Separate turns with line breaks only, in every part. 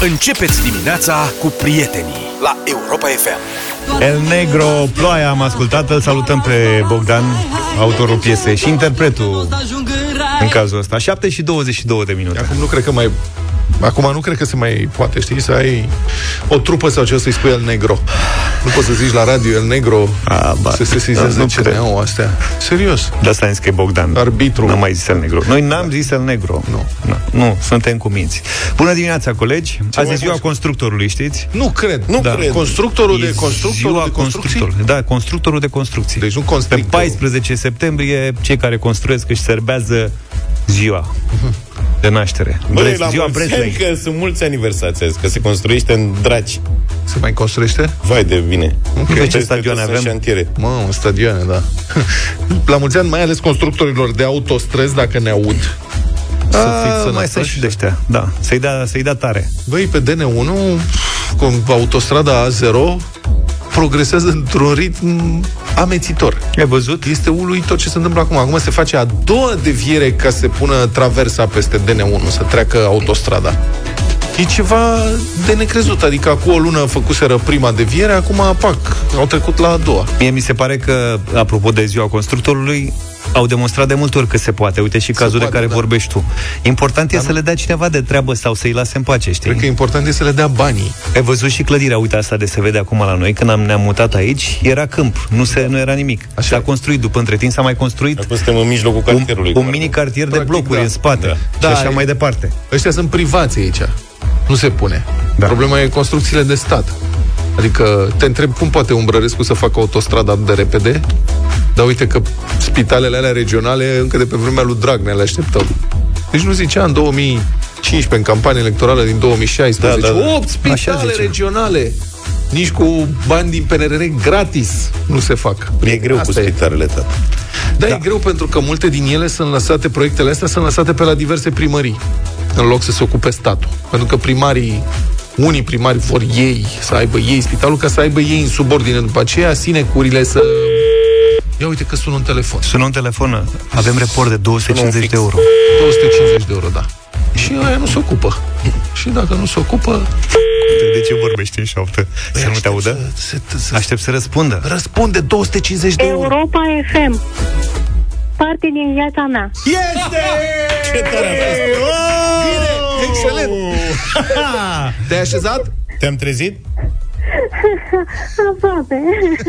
Începeți dimineața cu prietenii la Europa FM.
El Negro, Ploaia, am ascultat, îl salutăm pe Bogdan, autorul piesei și interpretul în cazul ăsta. 7 și 22 de minute.
Acum nu cred că mai Acum nu cred că se mai poate, știi, să ai o trupă sau ce să-i spui El Negro. Nu poți să zici la radio El Negro
A, ba,
să se sesizeze
nu
ce
cred.
ne astea. Serios.
De asta am zis că e Bogdan.
Arbitru.
Nu mai zis El Negro. Noi n-am zis El Negro.
Nu.
Nu, nu suntem cu minți. Bună dimineața, colegi. Azi e
mai
ziua
faci?
constructorului, știți?
Nu cred.
Nu
Da.
cred.
Constructorul
E
de constructorul
ziua
de construcții?
constructorului. Da, constructorul de construcții.
Deci nu
Pe
constrictorul.
14 septembrie, cei care construiesc își serbează ziua de naștere.
Băi,
Brez-
la
ziua
mulți ani,
Breslei.
că sunt mulți aniversați azi, că se construiește în draci.
Se mai construiește?
Vai de bine.
Pe ce
Peste
stadioane
tot sunt
avem?
Șantiere.
Mă, în stadioane, da. La mulți ani, mai ales constructorilor de autostrăzi, dacă ne aud. Să fiți
A, mai
sănătoși.
sunt și de ăștia, da. Să-i dea, să-i dea tare.
Băi, pe DN1, cu autostrada A0 progresează într-un ritm amețitor.
Ai văzut?
Este uluitor ce se întâmplă acum. Acum se face a doua deviere ca să se pună traversa peste DN1, să treacă autostrada. E ceva de necrezut. Adică acum o lună făcuseră prima deviere, acum, pac, au trecut la a doua.
Mie mi se pare că, apropo de ziua constructorului, au demonstrat de multe ori că se poate. Uite și cazul
poate,
de care
da.
vorbești tu. Important e să le dea cineva de treabă sau să-i lase în pace, știi?
Cred că important este să le dea banii.
Ai văzut și clădirea, uite asta de se vede acum la noi, când am ne-am mutat aici, era câmp, nu, se, nu era nimic.
Așa
S-a
e.
construit după între timp, s-a mai construit
Acum suntem în mijlocul
un,
cartierului.
un
cum ar
mini
veni.
cartier de
Practic,
blocuri
da.
în spate
Da.
și
Da,
așa
e-
mai departe.
Ăștia sunt privați aici. Nu se pune.
Da.
Problema e construcțiile de stat. Adică te întreb cum poate Umbrărescu să facă autostrada atât de repede, dar uite că spitalele alea regionale încă de pe vremea lui Dragnea le așteptau. Deci nu zicea în 2015, în campania electorală din 2016,
Da, da, da.
8 spitale
Așa zice.
regionale, nici cu bani din PNRR gratis nu se fac.
E greu
Asta
cu spitalele, tată.
da, da, e greu pentru că multe din ele sunt lăsate, proiectele astea sunt lăsate pe la diverse primării, în loc să se ocupe statul. Pentru că primarii, unii primari vor ei să aibă ei spitalul, ca să aibă ei în subordine după aceea, sinecurile să... Ia uite că sună un telefon.
Sună un telefon, avem report de 250 de
fix.
euro.
250 de euro, da. Și aia nu se ocupă. Și dacă nu se ocupă,
De ce vorbești în șoaptă? Să nu te audă?
Se, se, se,
Aștept să răspundă.
răspunde 250 de euro.
Europa FM. Parte din viața mea.
Este!
Ce tare a fost!
Bine, excelent. Te-ai așezat?
Te-am trezit?
Aproape.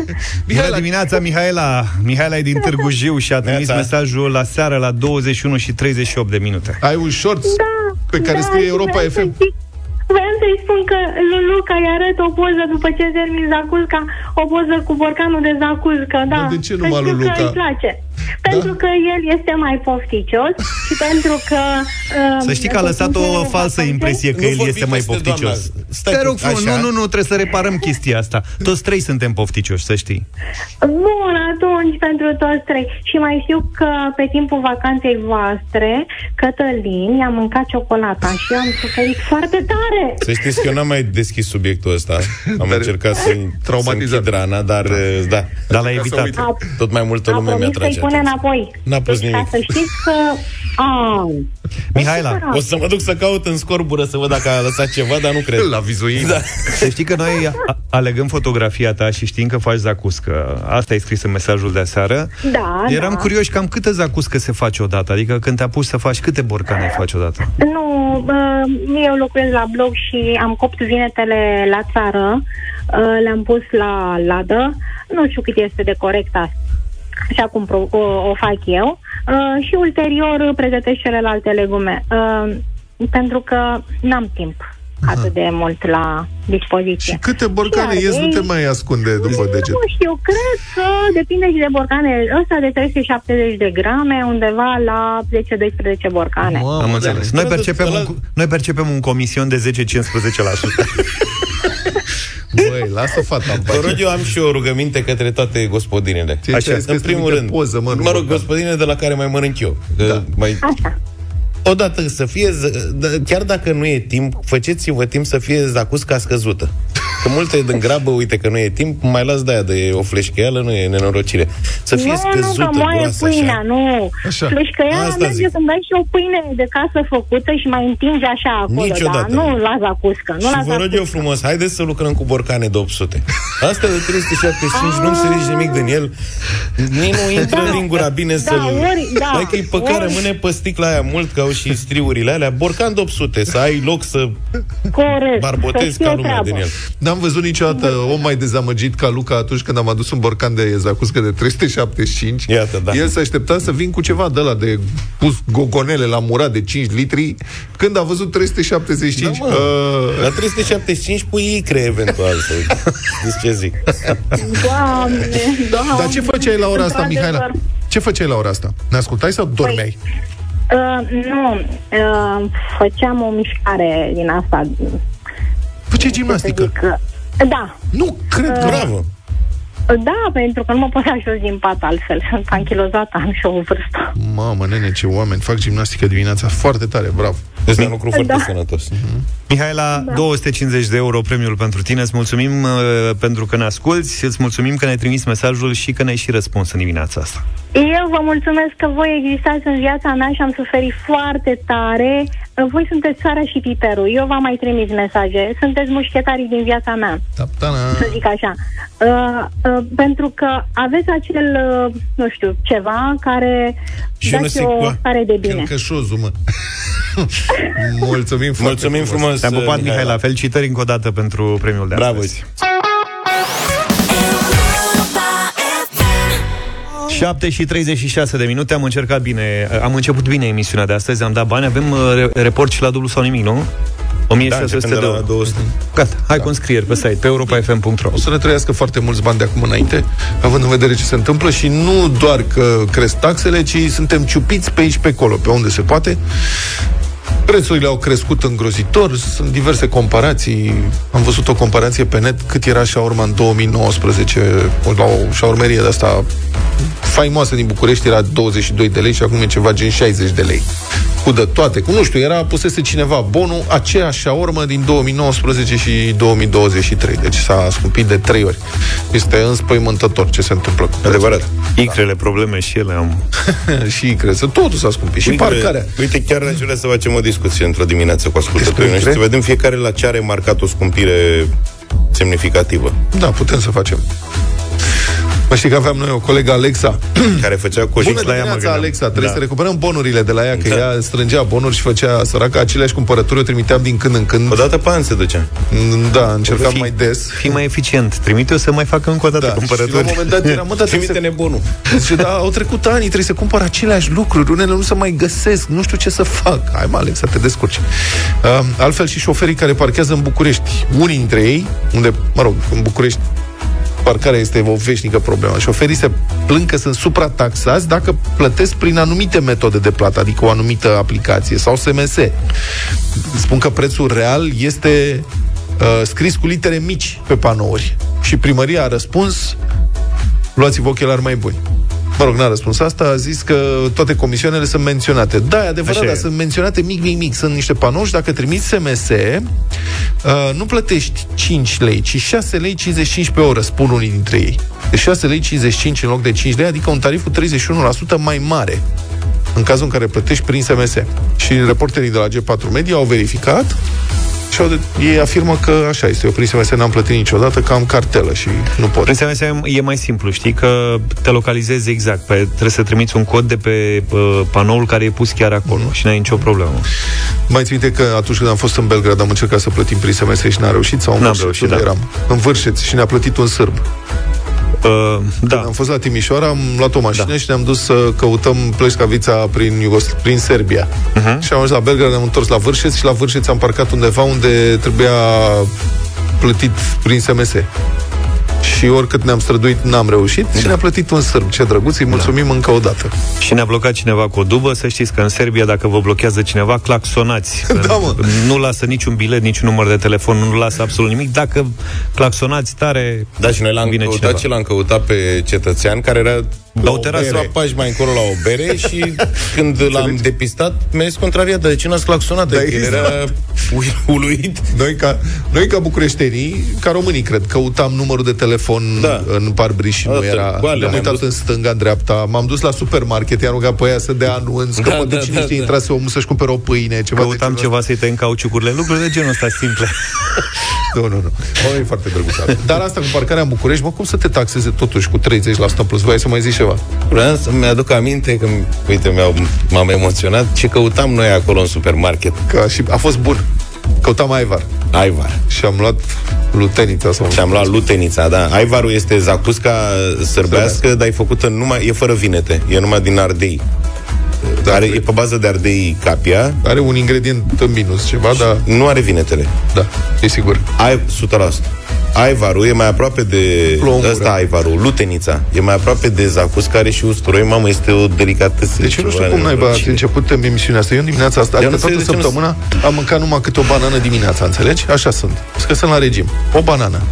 Bună dimineața, Mihaela! Mihaela e din Târgu Jiu și a trimis
Neața.
mesajul la seară la 21 și 38 de minute.
Ai un short
Da.
pe care
da,
scrie
și
Europa
vreau să
FM.
zic- Vreau să-i spun că Luluca îi arăt o poză după ce termin Zacusca, o poză cu borcanul de Zacusca, da.
Dar de ce numai
pentru
Luluca?
că îi place. Pentru că el este mai pofticios și pentru că... um,
Să știi că a lăsat o
sunt
falsă
vacanțe.
impresie că
Nu
el
vorbi
este mai
peste
pofficios.
doamna. Stai
Te rog
pu-
frumos,
așa.
nu, nu, nu, trebuie să reparăm chestia asta. Toți trei suntem pofticioși, să știi.
Bun, atunci pentru toți trei. Și mai știu că pe timpul vacanței voastre, Cătălin i-a mâncat ciocolata și eu am suferit foarte tare.
Să știți că eu n-am mai deschis subiectul ăsta. Am
Dar-
încercat să
Traumatizat.
să rana, dar da.
Dar l-ai
Ca să
evitat.
uite.
A,
Tot mai multă
a
lume
promis
mi-atrage
să-i pune
atenția.
înapoi.
N-a pus
deci,
nimic.
ca să știți că... A,
Mihaela,
O să mă duc să caut în scorbură să văd dacă a lăsat ceva, dar nu cred.
La vizuin.
Da.
să știi că noi a- alegăm fotografia ta și știm că faci zacuscă. Asta ai scris în mesajul de aseară.
da,
Eram
da.
curioși cam câte zacuscă se face odată. Adică când te apuci să faci, câte borcane faci odată?
Nu, bă, eu locuiesc la bloc și am copt vinetele la țară, uh, le-am pus la ladă, nu știu cât este de corect asta așa cum pro- o, o fac eu uh, și ulterior pregătesc celelalte legume uh, pentru că n-am timp atât de mult la dispoziție.
Și câte borcane
Și
ies, nu
ardei-
te mai ascunde după deget.
Nu știu, cred că depinde și de borcane. Ăsta de 370 de grame, undeva la 10-12 borcane.
Mamă,
Am
da.
înțeles. Noi
Credeți
percepem,
că
un,
la-
noi percepem un comision de 10-15%.
Băi, lasă fata în
Vă
pace.
rog, eu am și o rugăminte către toate gospodinele.
Ce ți-ai scris
în primul
trimite
rând,
poză, mă, nu
mă rog,
borcan.
gospodine de la care mai mănânc eu. Da. Mai...
Așa.
Odată să fie, z- d- chiar dacă nu e timp, faceți-vă timp să fie zacusca scăzută. Că multe din grabă, uite că nu e timp, mai las de aia de o fleșcheală, nu e nenorocire. Să fie
nu,
scăzută,
nu, că moaie
groasă,
pâinea,
așa.
nu.
Așa.
Fleșcăiala
Asta
merge
zic.
când ai și o pâine de casă făcută și mai întingi așa acolo,
Niciodată
da?
nu.
Nu la zacuscă. Nu
Și
la
vă rog eu
zacuscă.
frumos, haideți să lucrăm cu borcane de 800. Asta de 375 nu înțelegi nimic din el. Nici nu intră
Da.
în lingura bine
Da,
să-l...
ori- da,
Hai că e păcat,
ori-
rămâne pe sticla aia mult, că au și striurile alea. Borcan de 800, să ai loc să
Corect.
barbotezi
să fie
ca
o
lumea
treabă.
din el.
N-am văzut niciodată om mai dezamăgit ca Luca atunci când am adus un borcan de zacuscă de 375.
Iată, da.
El s-a așteptat să vin cu ceva de la de pus gogonele la murat de 5 litri. Când a văzut 375,
Da, mă.
uh,
La 375 pui icre eventual. Să... Știți ce zic?
Doamne, doamne.
dar ce făceai la ora asta,
Într-adevăr.
Mihaela? Ce făceai la ora asta? Ne ascultai sau dormeai?
Uh, nu, uh, făceam o mișcare din asta.
Făceai
Să
gimnastică.
zic, uh, da,
Nu cred că...
Bravo!
da, pentru că nu mă pot da jos din pat altfel. Sunt anchilozată, am și o vârstă.
Mamă, nene, ce oameni fac gimnastică dimineața. Foarte tare, bravo.
Este un lucru foarte
Da.
sănătos.
Mihaela, 250 de euro premiul pentru tine. Îți mulțumim uh, pentru că ne asculti, îți mulțumim că ne-ai trimis mesajul și că ne-ai și răspuns în dimineața asta.
Eu vă mulțumesc că voi existați în viața mea și am suferit foarte tare. Voi sunteți țara și piperul. Eu v-am mai trimis mesaje. Sunteți mușchetarii din viața mea,
Taptana.
să zic așa. Uh, uh, pentru că aveți acel, uh, nu știu, ceva care
Și eu nu
dați
zic,
o
bă,
stare de bine.
Călcășozul, mă. Mulțumim foarte
Mulțumim frumos,
Te-am pupat,
Mihaela.
Mihaela. Felicitări încă o dată pentru premiul de
Bravo!
astăzi. 7 și 36 de minute, am încercat bine, am început bine emisiunea de astăzi, am dat bani, avem uh, re- report și la dublu sau nimic, nu?
Da,
1600
începem
de
de la
euro.
200.
Gata, hai cu înscrieri pe site, pe europa.fm.ro
O să ne trăiască foarte mulți bani de acum înainte, având în vedere ce se întâmplă și nu doar că cresc taxele, ci suntem ciupiți pe aici pe acolo, pe unde se poate. Prețurile au crescut îngrozitor, sunt diverse comparații. Am văzut o comparație pe net cât era șaurma în 2019 la o șaurmerie de asta faimoasă din București era 22 de lei și acum e ceva gen 60 de lei. Cu de toate, cu nu știu, era pusese cineva bonul, aceeași șaurmă din 2019 și 2023. Deci s-a scumpit de trei ori. Este înspăimântător ce se întâmplă cu prețul.
Adevărat.
Icrele, probleme și ele am...
și crezi, totul s-a scumpit. Și
Uite,
parcarea.
Uite, chiar aș vrea să facem o discuție într-o dimineață cu ascultătorii noștri, să vedem fiecare la ce are marcat o scumpire semnificativă,
Da, putem să facem. Mă știi că aveam noi o colegă, Alexa.
care făcea coș
Bună
la ea mă
dimineața,
gândeam.
Alexa. Trebuie
Da.
să recuperăm bonurile de la ea, că
Da.
ea strângea bonuri și făcea săraca aceleași cumpărături. O trimiteam din când în când.
O dată pe an se ducea.
Da, încercam
Fi-
mai des.
Fii mai eficient. Trimite-o să mai facă încă o dată
Da, și la un
cumpărături.
moment dat era, mă, da, trebuie să
Trimite-ne bunul.
Zice, da, au trecut ani, trebuie să cumpăr aceleași lucruri, unele nu se mai găsesc, nu știu ce să fac. Hai, mă, Alex, să te descurci. Uh, altfel și șoferii care parchează în București, unii dintre ei, unde, mă rog, în București parcarea este o veșnică problemă. Șoferii se plâng că sunt suprataxați dacă plătesc prin anumite metode de plată, adică o anumită aplicație sau SMS. Spun că prețul real este uh, scris cu litere mici pe panouri. Și primăria a răspuns luați-vă ochelari mai buni. Mă rog, n-a răspuns asta, a zis că toate comisioanele sunt menționate. Da, e adevărat,
Așa e.
dar sunt menționate mic, mic, mic. Sunt niște panouri și dacă trimiți SMS, uh, nu plătești 5 lei, ci 6 lei 55 pe oră, spun unii dintre ei. De 6 lei 55 în loc de 5 lei, adică un tarif cu 31% mai mare în cazul în care plătești prin SMS. Și reporterii de la G4 Media au verificat și au de- ei afirmă că așa este. Eu prin SMS n-am plătit niciodată, că am cartelă și nu pot.
Prin SMS e mai simplu, știi, că te localizezi exact. Pe, trebuie să trimiți un cod de pe uh, panoul care e pus chiar acolo
Mhm.
și n-ai nicio problemă.
Mai ți minte că atunci când am fost în Belgrad am încercat să plătim prin SMS și n-am reușit? Sau în
N-am
Vârșeț,
reușit,
unde
da.
eram? În Vârșeț și ne-a plătit un sârb.
Uh, da.
Am fost la Timișoara, am luat o mașină da. și ne-am dus să căutăm Pleșcavița prin, Iugos- prin Serbia. Uh-huh. Și am ajuns la Belgrad, ne-am întors la Vârșeț și la Vârșeț am parcat undeva unde trebuia plătit prin SMS. Și oricât ne-am străduit, n-am reușit da. și ne-a plătit un sârb. Ce drăguț, îi mulțumim da. încă o dată.
Și ne-a blocat cineva cu o dubă, să știți că în Serbia, dacă vă blochează cineva, claxonați.
Da, mă.
Nu lasă niciun bilet, niciun număr de telefon, nu lasă absolut nimic. Dacă claxonați tare,
Da, și noi l-am
vine
căutat
cineva.
și l-am căutat pe cetățean care era la o terasă. Era pași mai încolo la o bere și când l-am depistat, mi-a zis contrariat, dar de ce n-ați claxonat? Da, el era uluit.
Noi ca, noi ca bucureștenii, ca românii, cred, căutam numărul de telefon da. în parbriș și nu era... Le-am uitat în stânga, în dreapta. M-am dus la supermarket, i-am rugat pe ea să dea anunț, că da, poate da, cine da, știe, da. intrase omul să-și cumpere o pâine, ceva
Căutam
de
ceva să-i tăiem cauciucurile, lucruri de genul ăsta simple.
nu, nu, nu. O, e foarte drăguț. Dar asta cu parcarea în București, mă, cum să te taxeze totuși cu 30% plus? Voi să mai zici ceva?
Vreau să-mi aduc aminte că, uite, m-am emoționat ce căutam noi acolo în supermarket.
Că și a fost bun. Căutam Aivar.
Aivar.
Și am luat lutenița. Sau
și am luat lutenița, da. Aivarul este zacusca sărbească, dar e făcută numai, e fără vinete. E numai din ardei. Da, are, e pe bază de ardei capia.
Are un ingredient în minus ceva, dar...
Nu are vinetele.
Da, e sigur.
Ai 100%. Aivarul e mai aproape de... Plongură. Ăsta Aivarul, lutenița. E mai aproape de zacus, care și usturoi. Mamă, este o delicatesă.
Deci nu știu cum n-ai ați început în emisiunea asta. Eu în dimineața asta, adică toată săptămâna, am mâncat numai câte o banană dimineața, înțelegi? Așa sunt. Că sunt la regim. O banană.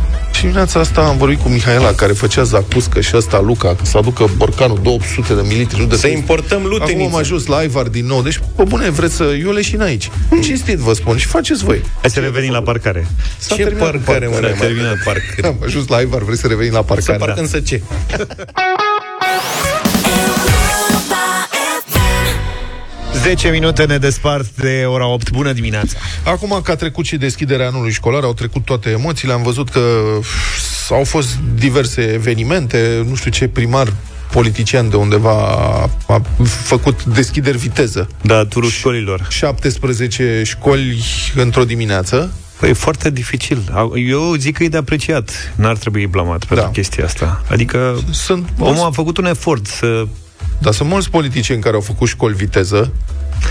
Și dimineața asta am vorbit cu Mihaela, care făcea zacuscă și ăsta Luca, că să aducă borcanul 200 de mililitri. Nu de
să importăm luteniță.
Acum am ajuns la Ivar din nou. Deci, pe bune, vreți să... Eu leșin aici. Cinstit vă spun. Și faceți voi.
Hai să revenim la parcare.
S-a Ce parcare, mă? S-a terminat
parcare. Am ajuns la Ivar, vreți să revenim la parcare?
Să parcăm
da.
să ce?
10 minute ne despart de ora 8. Bună dimineața!
Acum că a trecut și deschiderea anului școlar, au trecut toate emoțiile, am văzut că au fost diverse evenimente, nu știu ce primar politician de undeva a, a făcut deschideri viteză.
Da, turul școlilor.
17 școli într-o dimineață.
Păi e foarte dificil. Eu zic că e de apreciat. N-ar trebui blamat pentru da. chestia asta. Adică Sunt omul a făcut un efort să
dar sunt mulți politicieni care au făcut școli viteză,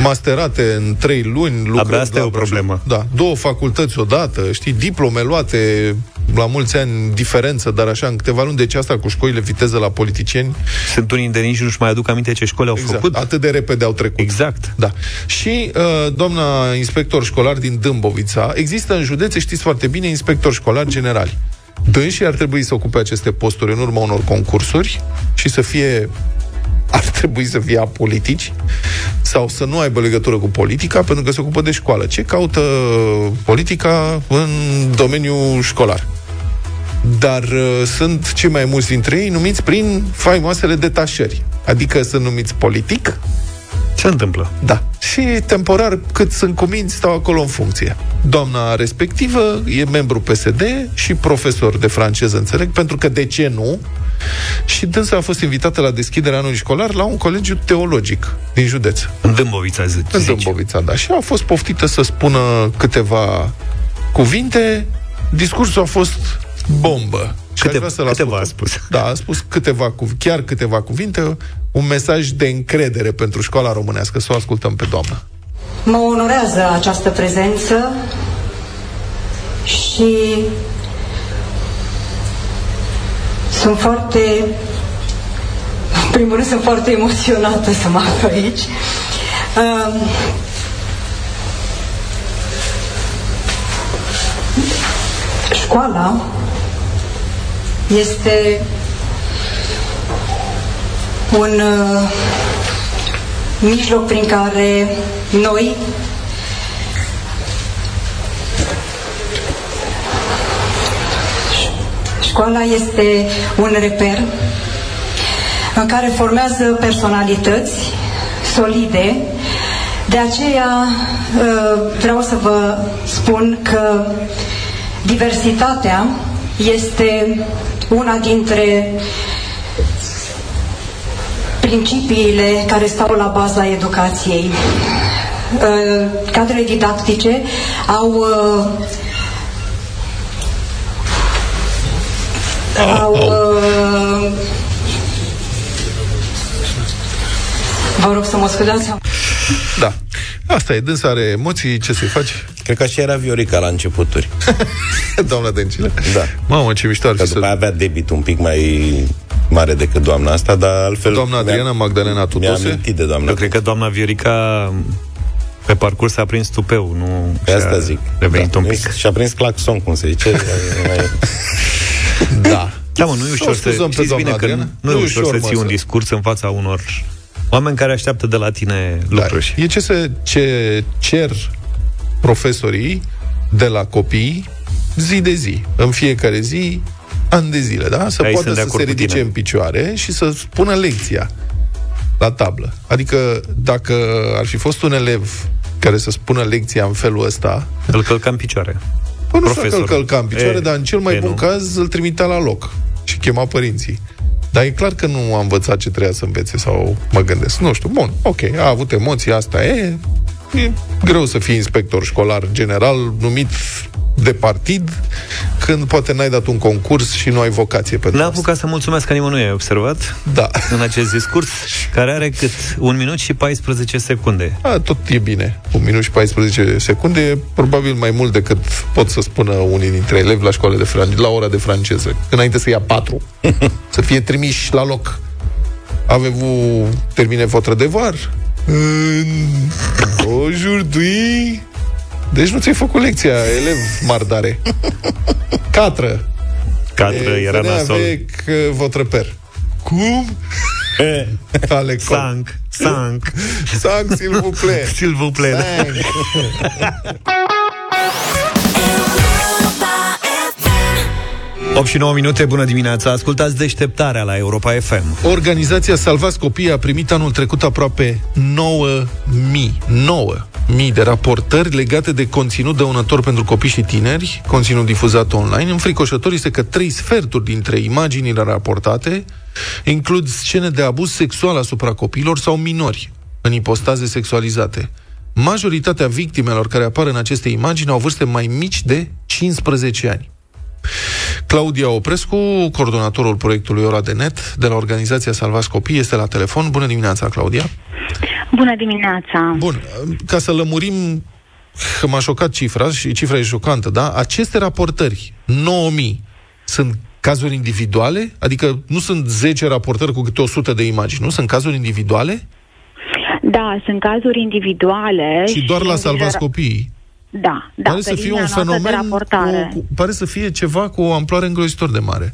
masterate în trei luni.
Lucrând Abia asta e o problemă.
Da, două facultăți odată, știi, diplome luate la mulți ani diferență, dar așa în câteva luni. Deci asta cu școlile viteză la politicieni.
Sunt unii de nici nu-și mai aduc aminte ce școli au
exact,
făcut.
Atât de repede au trecut.
Exact.
Da. Și uh, doamna inspector școlar din Dâmbovița, există în județe, știți foarte bine, inspector școlar generali. Dânsii ar trebui să ocupe aceste posturi în urma unor concursuri și să fie ar trebui să fie apolitici sau să nu aibă legătură cu politica pentru că se ocupă de școală. Ce caută politica în domeniul școlar? Dar uh, sunt cei mai mulți dintre ei numiți prin faimoasele detașări. Adică sunt numiți politic.
Ce întâmplă?
Da. Și temporar, cât sunt cuminți, stau acolo în funcție. Doamna respectivă e membru PSD și profesor de franceză, înțeleg, pentru că de ce nu? Și dânsa a fost invitată la deschiderea anului școlar la un colegiu teologic din județ.
În Dâmbovița, zici.
În Dâmbovița, da. Și a fost poftită să spună câteva cuvinte. Discursul a fost bombă.
Câte, câteva a spus.
Da, a spus câteva, chiar câteva cuvinte, un mesaj de încredere pentru școala românească. Să o ascultăm pe doamna.
Mă onorează această prezență și sunt foarte, în primul rând sunt foarte emoționată să mă aflu aici. Um, școala este un uh, mijloc prin care noi Școala este un reper în care formează personalități solide. De aceea uh, vreau să vă spun că diversitatea este una dintre principiile care stau la baza educației. Uh, cadrele didactice au uh, au uh, Vă rog să mă scuzați.
Da. Asta e, dânsa are emoții, ce să-i faci?
Cred că așa era Viorica la începuturi.
Doamna Dencile?
Da.
Mamă, ce mișto ar
fi să... avea debit un pic mai mare decât doamna asta, dar altfel...
Doamna Adriana Magdalena Tutose?
Mi-a amintit de doamna.
Eu cred că doamna Viorica pe parcurs a prins tupeu, nu
pe asta zic.
Revenit da. un pic.
Și a prins claxon, cum se zice.
da.
Da, mă, nu e ușor să,
scuzăm pe
știți
doamna
bine că nu,
Adriana?
nu e ușor să
mă,
ții un discurs în fața unor oameni care așteaptă de la tine lucruri.
Da. E ce, se, ce cer profesorii de la copii zi de zi, în fiecare zi, ani de zile, da? Să
Aici
poată
sunt de
să se
acord cu
ridice
tine.
în picioare și să spună lecția la tablă. Adică, dacă ar fi fost un elev care să spună lecția în felul ăsta,
Îl călca în picioare.
Păi nu știu dacă îl
Profesorul.
călca în picioare,
E,
dar în cel mai
e,
bun
nu?
caz îl trimitea la loc și chema părinții. Dar e clar că nu a învățat ce trebuia să învețe sau mă gândesc. Nu știu, bun, ok, a avut emoții, asta e. E greu să fii inspector școlar general numit de partid când poate n-ai dat un concurs și nu ai vocație pentru
N-a
asta.
apucat să mulțumesc nimănui, ai observat?
Da.
În acest discurs, care are cât? Un minut și 14 secunde.
A, tot e bine. Un minut și 14 secunde e probabil mai mult decât pot să spună unii dintre elevi la școală de fran- la ora de franceză. Înainte să ia patru. să fie trimiși la loc. Avez-vous terminé votre devoir? Aujourd'hui... Deci nu ți-ai făcut lecția, elev mardare. Catră.
Cadră
E,
era
venez
nasol.
avec uh, votre père. Cum? Ale
Sanc, sanc.
Sang, s'il vous plaît.
S'il vous plaît.
Sang.
8 și 9 minute, bună dimineața. Ascultați deșteptarea la Europa FM.
Organizația Salvați Copiii a primit anul trecut aproape 9.000 9.000 de raportări legate de conținut dăunător pentru copii și tineri, conținut difuzat online. Înfricoșător este că trei sferturi dintre imaginile raportate includ scene de abuz sexual asupra copiilor sau minori în ipostaze sexualizate. Majoritatea victimelor care apar în aceste imagini au vârste mai mici de 15 ani. Claudia Oprescu, coordonatorul proiectului Ora de Net de la organizația Salvați Copii, este la telefon. Bună dimineața, Claudia!
Bună dimineața!
Bun, ca să lămurim, că m-a șocat cifra și cifra e șocantă, da? Aceste raportări, 9000, sunt cazuri individuale? Adică nu sunt 10 raportări cu câte 100 de imagini, nu? Sunt cazuri individuale?
Da, sunt cazuri individuale.
Și doar la Salvați
îngrijora-
Copiii.
Da, da,
pare
pe
să fie
linia
un
noastră de
fenomen,
raportare.
cu, cu, pare să fie ceva cu o amploare îngrozitor de mare.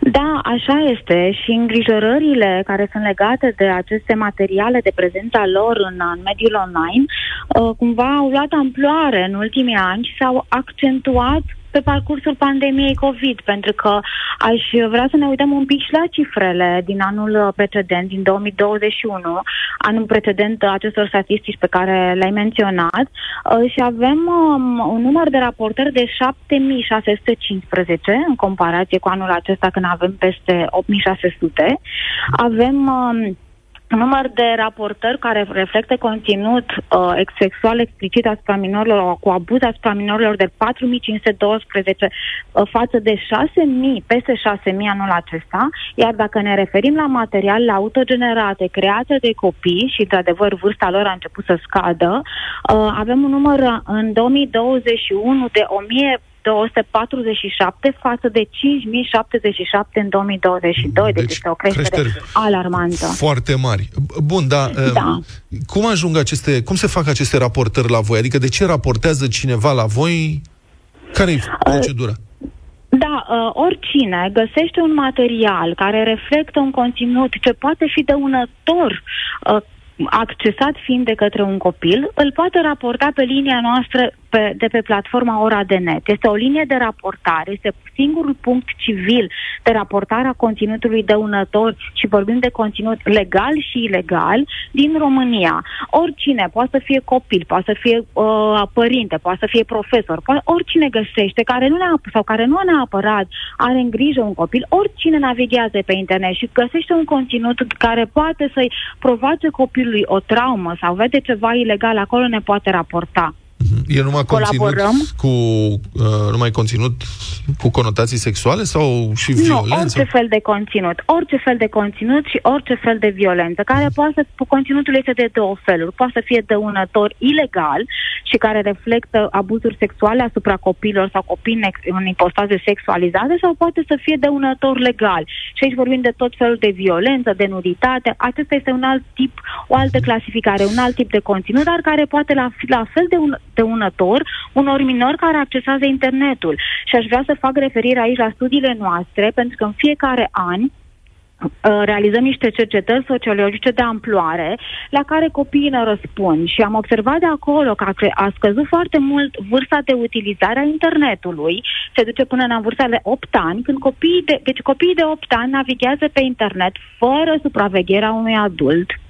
Da, așa este și îngrijorările care sunt legate de aceste materiale, de prezența lor în, în mediul online, uh, cumva au luat amploare în ultimii ani și s-au accentuat pe parcursul pandemiei COVID, pentru că aș vrea să ne uităm un pic și la cifrele din anul precedent, din 2021, anul precedent acestor statistici pe care le-ai menționat, uh, și avem um, un număr de raportări de 7615 în comparație cu anul acesta când avem peste 8600. Avem um, un număr de raportări care reflectă conținut uh, ex- sexual explicit asupra minorilor, cu abuz asupra minorilor de 4512 uh, față de 6000, peste 6000 anul acesta, iar dacă ne referim la materialele autogenerate create de copii și, într-adevăr, vârsta lor a început să scadă, uh, avem un număr uh, în 2021 de 1000 247 față de 5077 în 2022, deci,
Deci,
deci este o creștere,
creștere
alarmantă.
Foarte mari. Bun, da.
Da.
Cum ajung aceste, cum se fac aceste raportări la voi? Adică de ce raportează cineva la voi? Care e procedura?
Da, uh, oricine găsește un material care reflectă un conținut ce poate fi dăunător uh, accesat fiind de către un copil, îl poate raporta pe linia noastră pe, de pe platforma Ora de Net. Este o linie de raportare, este singurul punct civil de raportare a conținutului dăunător și vorbim de conținut legal și ilegal din România. Oricine, poate să fie copil, poate să fie uh, părinte, poate să fie profesor, poate, oricine găsește care nu neap- sau care nu neapărat are în grijă un copil, oricine navighează pe internet și găsește un conținut care poate să-i provoace copilului o traumă sau vede ceva ilegal acolo, ne poate raporta.
E numai conținut
Colaborăm.
cu uh, numai conținut cu conotații sexuale sau și
Nu,
violență?
orice fel de conținut. Orice fel de conținut și orice fel de violență, care poate să, conținutul este de două feluri. Poate să fie dăunător ilegal și care reflectă abuzuri sexuale asupra copiilor sau copii în, ex- în ipostaze sexualizate sau poate să fie dăunător legal. Și aici vorbim de tot felul de violență, de nuditate. Acesta este un alt tip, o altă clasificare, un alt tip de conținut, dar care poate la, fi la fel de un, dăunător unor minori care accesează internetul. Și aș vrea să fac referire aici la studiile noastre, pentru că în fiecare an Uh, realizăm niște cercetări sociologice de amploare la care copiii ne răspund. Și am observat de acolo că a scăzut foarte mult vârsta de utilizare a internetului, se duce până în vârsta de 8 ani, când copiii de, deci copiii de 8 ani navighează pe internet fără supravegherea unui adult. Uh,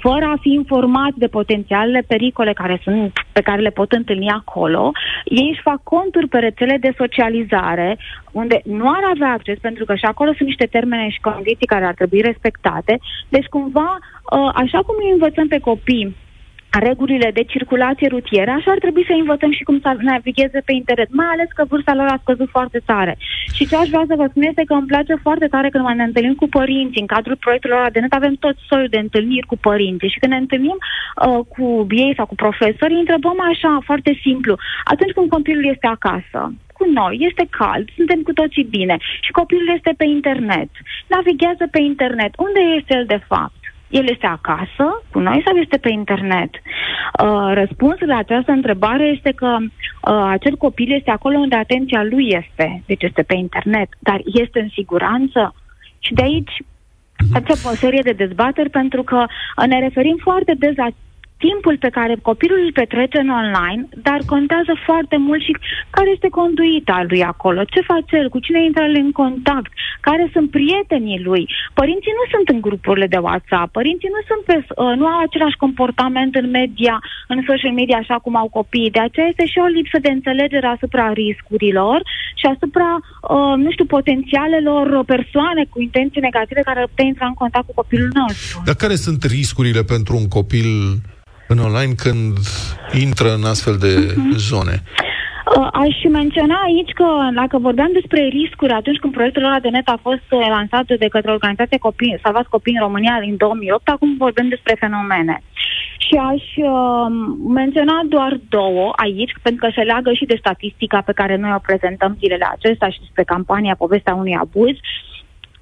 fără a fi informați de potențialele pericole care sunt, pe care le pot întâlni acolo, ei își fac conturi pe rețele de socializare, unde nu ar avea acces, pentru că și acolo sunt niște termene și condiții care ar trebui respectate. Deci, cumva, uh, așa cum îi învățăm pe copii regulile de circulație rutieră, așa ar trebui să învățăm și cum să navigheze pe internet, mai ales că vârsta lor a scăzut foarte tare. Și ce aș vrea să vă spun este că îmi place foarte tare când ne întâlnim cu părinții, în cadrul proiectelor de net avem tot soiul de întâlniri cu părinții și când ne întâlnim uh, cu ei sau cu profesori, întrebăm așa, foarte simplu, atunci când copilul este acasă, cu noi, este cald, suntem cu toții bine și copilul este pe internet, navighează pe internet, unde este el de fapt? El este acasă cu noi sau este pe internet? Uh, răspunsul la această întrebare este că uh, acel copil este acolo unde atenția lui este, deci este pe internet, dar este în siguranță? Și de aici facem o serie de dezbateri pentru că ne referim foarte des la timpul pe care copilul îl petrece în online, dar contează foarte mult și care este conduita lui acolo, ce face el, cu cine intră în contact, care sunt prietenii lui. Părinții nu sunt în grupurile de WhatsApp, părinții nu sunt pe, uh, nu au același comportament în media, în social media așa cum au copiii. De aceea este și o lipsă de înțelegere asupra riscurilor și asupra, uh, nu știu, potențialelor persoane cu intenții negative care ar putea intra în contact cu copilul nostru.
Dar care sunt riscurile pentru un copil în online când intră în astfel de uh-huh. zone?
Uh, aș menționa aici că dacă vorbeam despre riscuri atunci când proiectul ăla de net a fost uh, lansat de către organizația copii, Salvați Copii în România în 2008, acum vorbim despre fenomene. Și aș uh, menționa doar două aici, pentru că se leagă și de statistica pe care noi o prezentăm zilele acestea și despre campania Povestea unui abuz.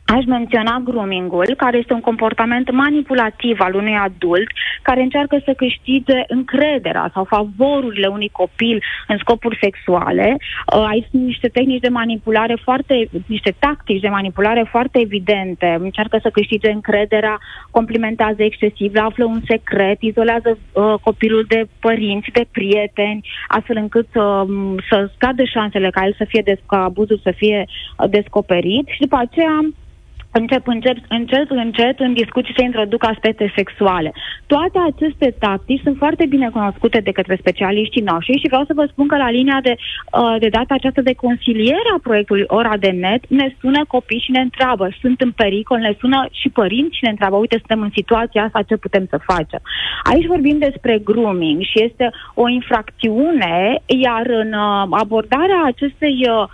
Uh, Aș menționa groomingul, care este un comportament manipulativ al unui adult care încearcă să câștige încrederea sau favorurile unui copil în scopuri sexuale. Uh, aici sunt niște tehnici de manipulare foarte, niște tactici de manipulare foarte evidente. Încearcă să câștige încrederea, complimentează excesiv, află un secret, izolează uh, copilul de părinți, de prieteni, astfel încât uh, să scadă șansele ca el să fie, des- ca abuzul să fie uh, descoperit și după aceea încep, încep, încet, încet în discuții să introduc aspecte sexuale. Toate aceste tactici sunt foarte bine cunoscute de către specialiștii noștri și vreau să vă spun că la linia de, uh, de data aceasta de consiliere a proiectului Ora de Net ne sună copii și ne întreabă, sunt în pericol, ne sună și părinți și ne întreabă, uite, suntem în situația asta, ce putem să facem? Aici vorbim despre grooming și este o infracțiune, iar în uh, abordarea acestei, uh,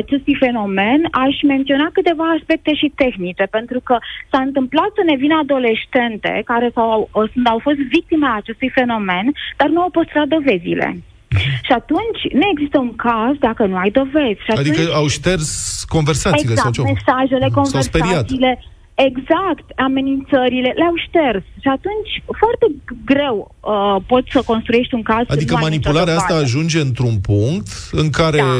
acestui fenomen aș menționa câteva aspecte și tehnice tehnice, pentru că s-a întâmplat să ne vină adolescente care s-au, sunt, au fost victime a acestui fenomen, dar nu au păstrat dovezile. Și atunci nu există un caz dacă nu ai dovezi. Și
adică
atunci,
au șters conversațiile
exact,
sau ce?
mesajele, conversațiile. Exact, amenințările le-au șters. Și atunci foarte greu uh, poți să construiești un caz.
Adică manipularea asta ajunge într-un punct în care da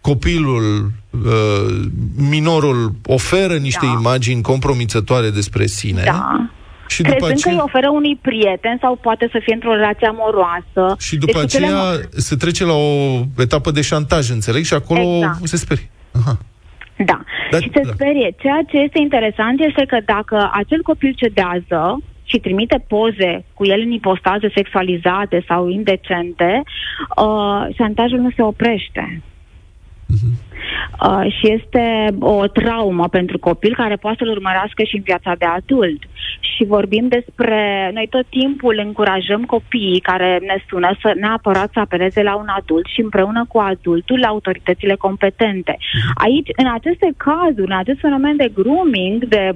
copilul, uh, minorul oferă niște da. imagini compromițătoare despre sine.
Da. Și după Crezând aceea... că îi oferă unui prieten sau poate să fie într-o relație amoroasă.
Și după deci aceea cele... se trece la o etapă de șantaj, înțeleg, și acolo exact. se sperie. Aha.
Da, Dar, și se da. sperie. Ceea ce este interesant este că dacă acel copil cedează și trimite poze cu el în ipostaze sexualizate sau indecente, uh, șantajul nu se oprește. Uh-huh. Uh, și este o traumă pentru copil care poate să-l urmărească și în viața de adult. Și vorbim despre... Noi tot timpul încurajăm copiii care ne sună să neapărat să apeleze la un adult și împreună cu adultul la autoritățile competente. Mhm. Aici, în aceste cazuri, în acest fenomen de grooming, de,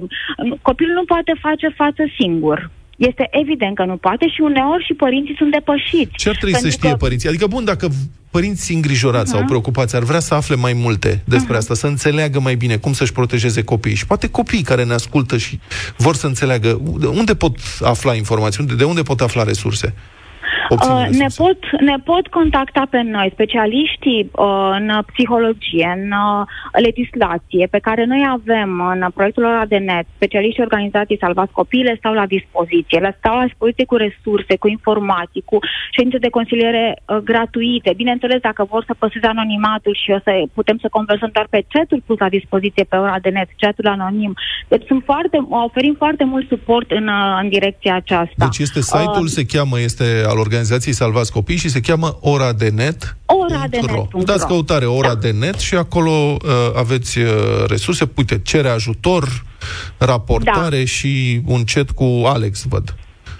copilul nu poate face față singur. Este evident că nu poate și uneori și părinții sunt depășiți.
Ce ar trebui să știe că... părinții? Adică, bun, dacă părinții îngrijorați uh-huh. sau preocupați ar vrea să afle mai multe despre uh-huh. asta, să înțeleagă mai bine cum să-și protejeze copiii și poate copiii care ne ascultă și vor să înțeleagă unde pot afla informații, de unde pot afla resurse?
Uh, ne, pot, ne pot contacta pe noi, specialiștii uh, în psihologie, în uh, legislație, pe care noi avem în proiectul ăla de net, specialiștii organizații Salvați Copiii, le stau la dispoziție. Le stau la dispoziție cu resurse, cu informații, cu ședințe de consiliere uh, gratuite. Bineînțeles, dacă vor să păstreze anonimatul și o să putem să conversăm doar pe chatul pus la dispoziție pe ora de net, chatul anonim. Deci sunt foarte, oferim foarte mult suport în, uh, în direcția aceasta.
Deci este site-ul, uh, se cheamă, este al organizației Salvați Copii și se cheamă Ora de Net.
Ora de Net.
Dați căutare Ora da. de Net și acolo uh, aveți uh, resurse. Uite, cere ajutor, raportare da. și un chat cu Alex, văd.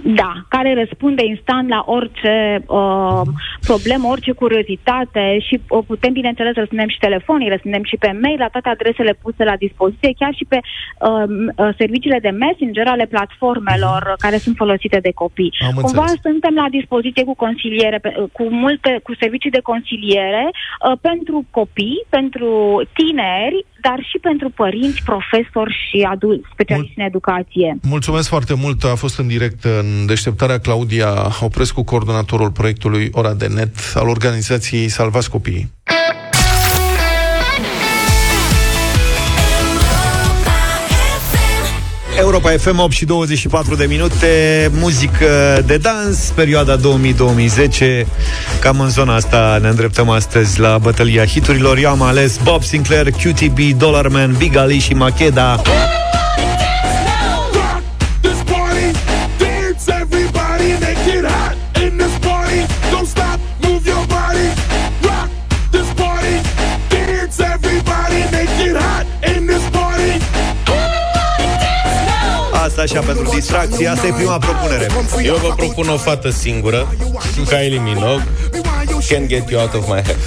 Da, care răspunde instant la orice uh, problemă, orice curiozitate și uh, putem, bineînțeles, răspundem și telefonii, răspundem și pe mail, la toate adresele puse la dispoziție, chiar și pe uh, uh, serviciile de messenger ale platformelor care sunt folosite de copii.
Am
Cumva
înțeles.
suntem la dispoziție cu consiliere, pe, cu multe, cu servicii de consiliere uh, pentru copii, pentru tineri, dar și pentru părinți, profesori și adulți specialiști Mul- în educație.
Mulțumesc foarte mult. A fost în direct în deșteptarea Claudia Oprescu, coordonatorul proiectului Ora de Net al organizației Salvați Copiii.
Europa FM 8 și 24 de minute. Muzică de dans Perioada 2000-2010 Cam în zona asta ne îndreptăm astăzi La bătălia hiturilor. Eu am ales Bob Sinclair, QTB, Dollarman Big Ali și Makeda așa pentru distracție Asta e prima propunere
Eu vă propun o fată singură, Kylie Minogue, Can't Get You Out of My Head.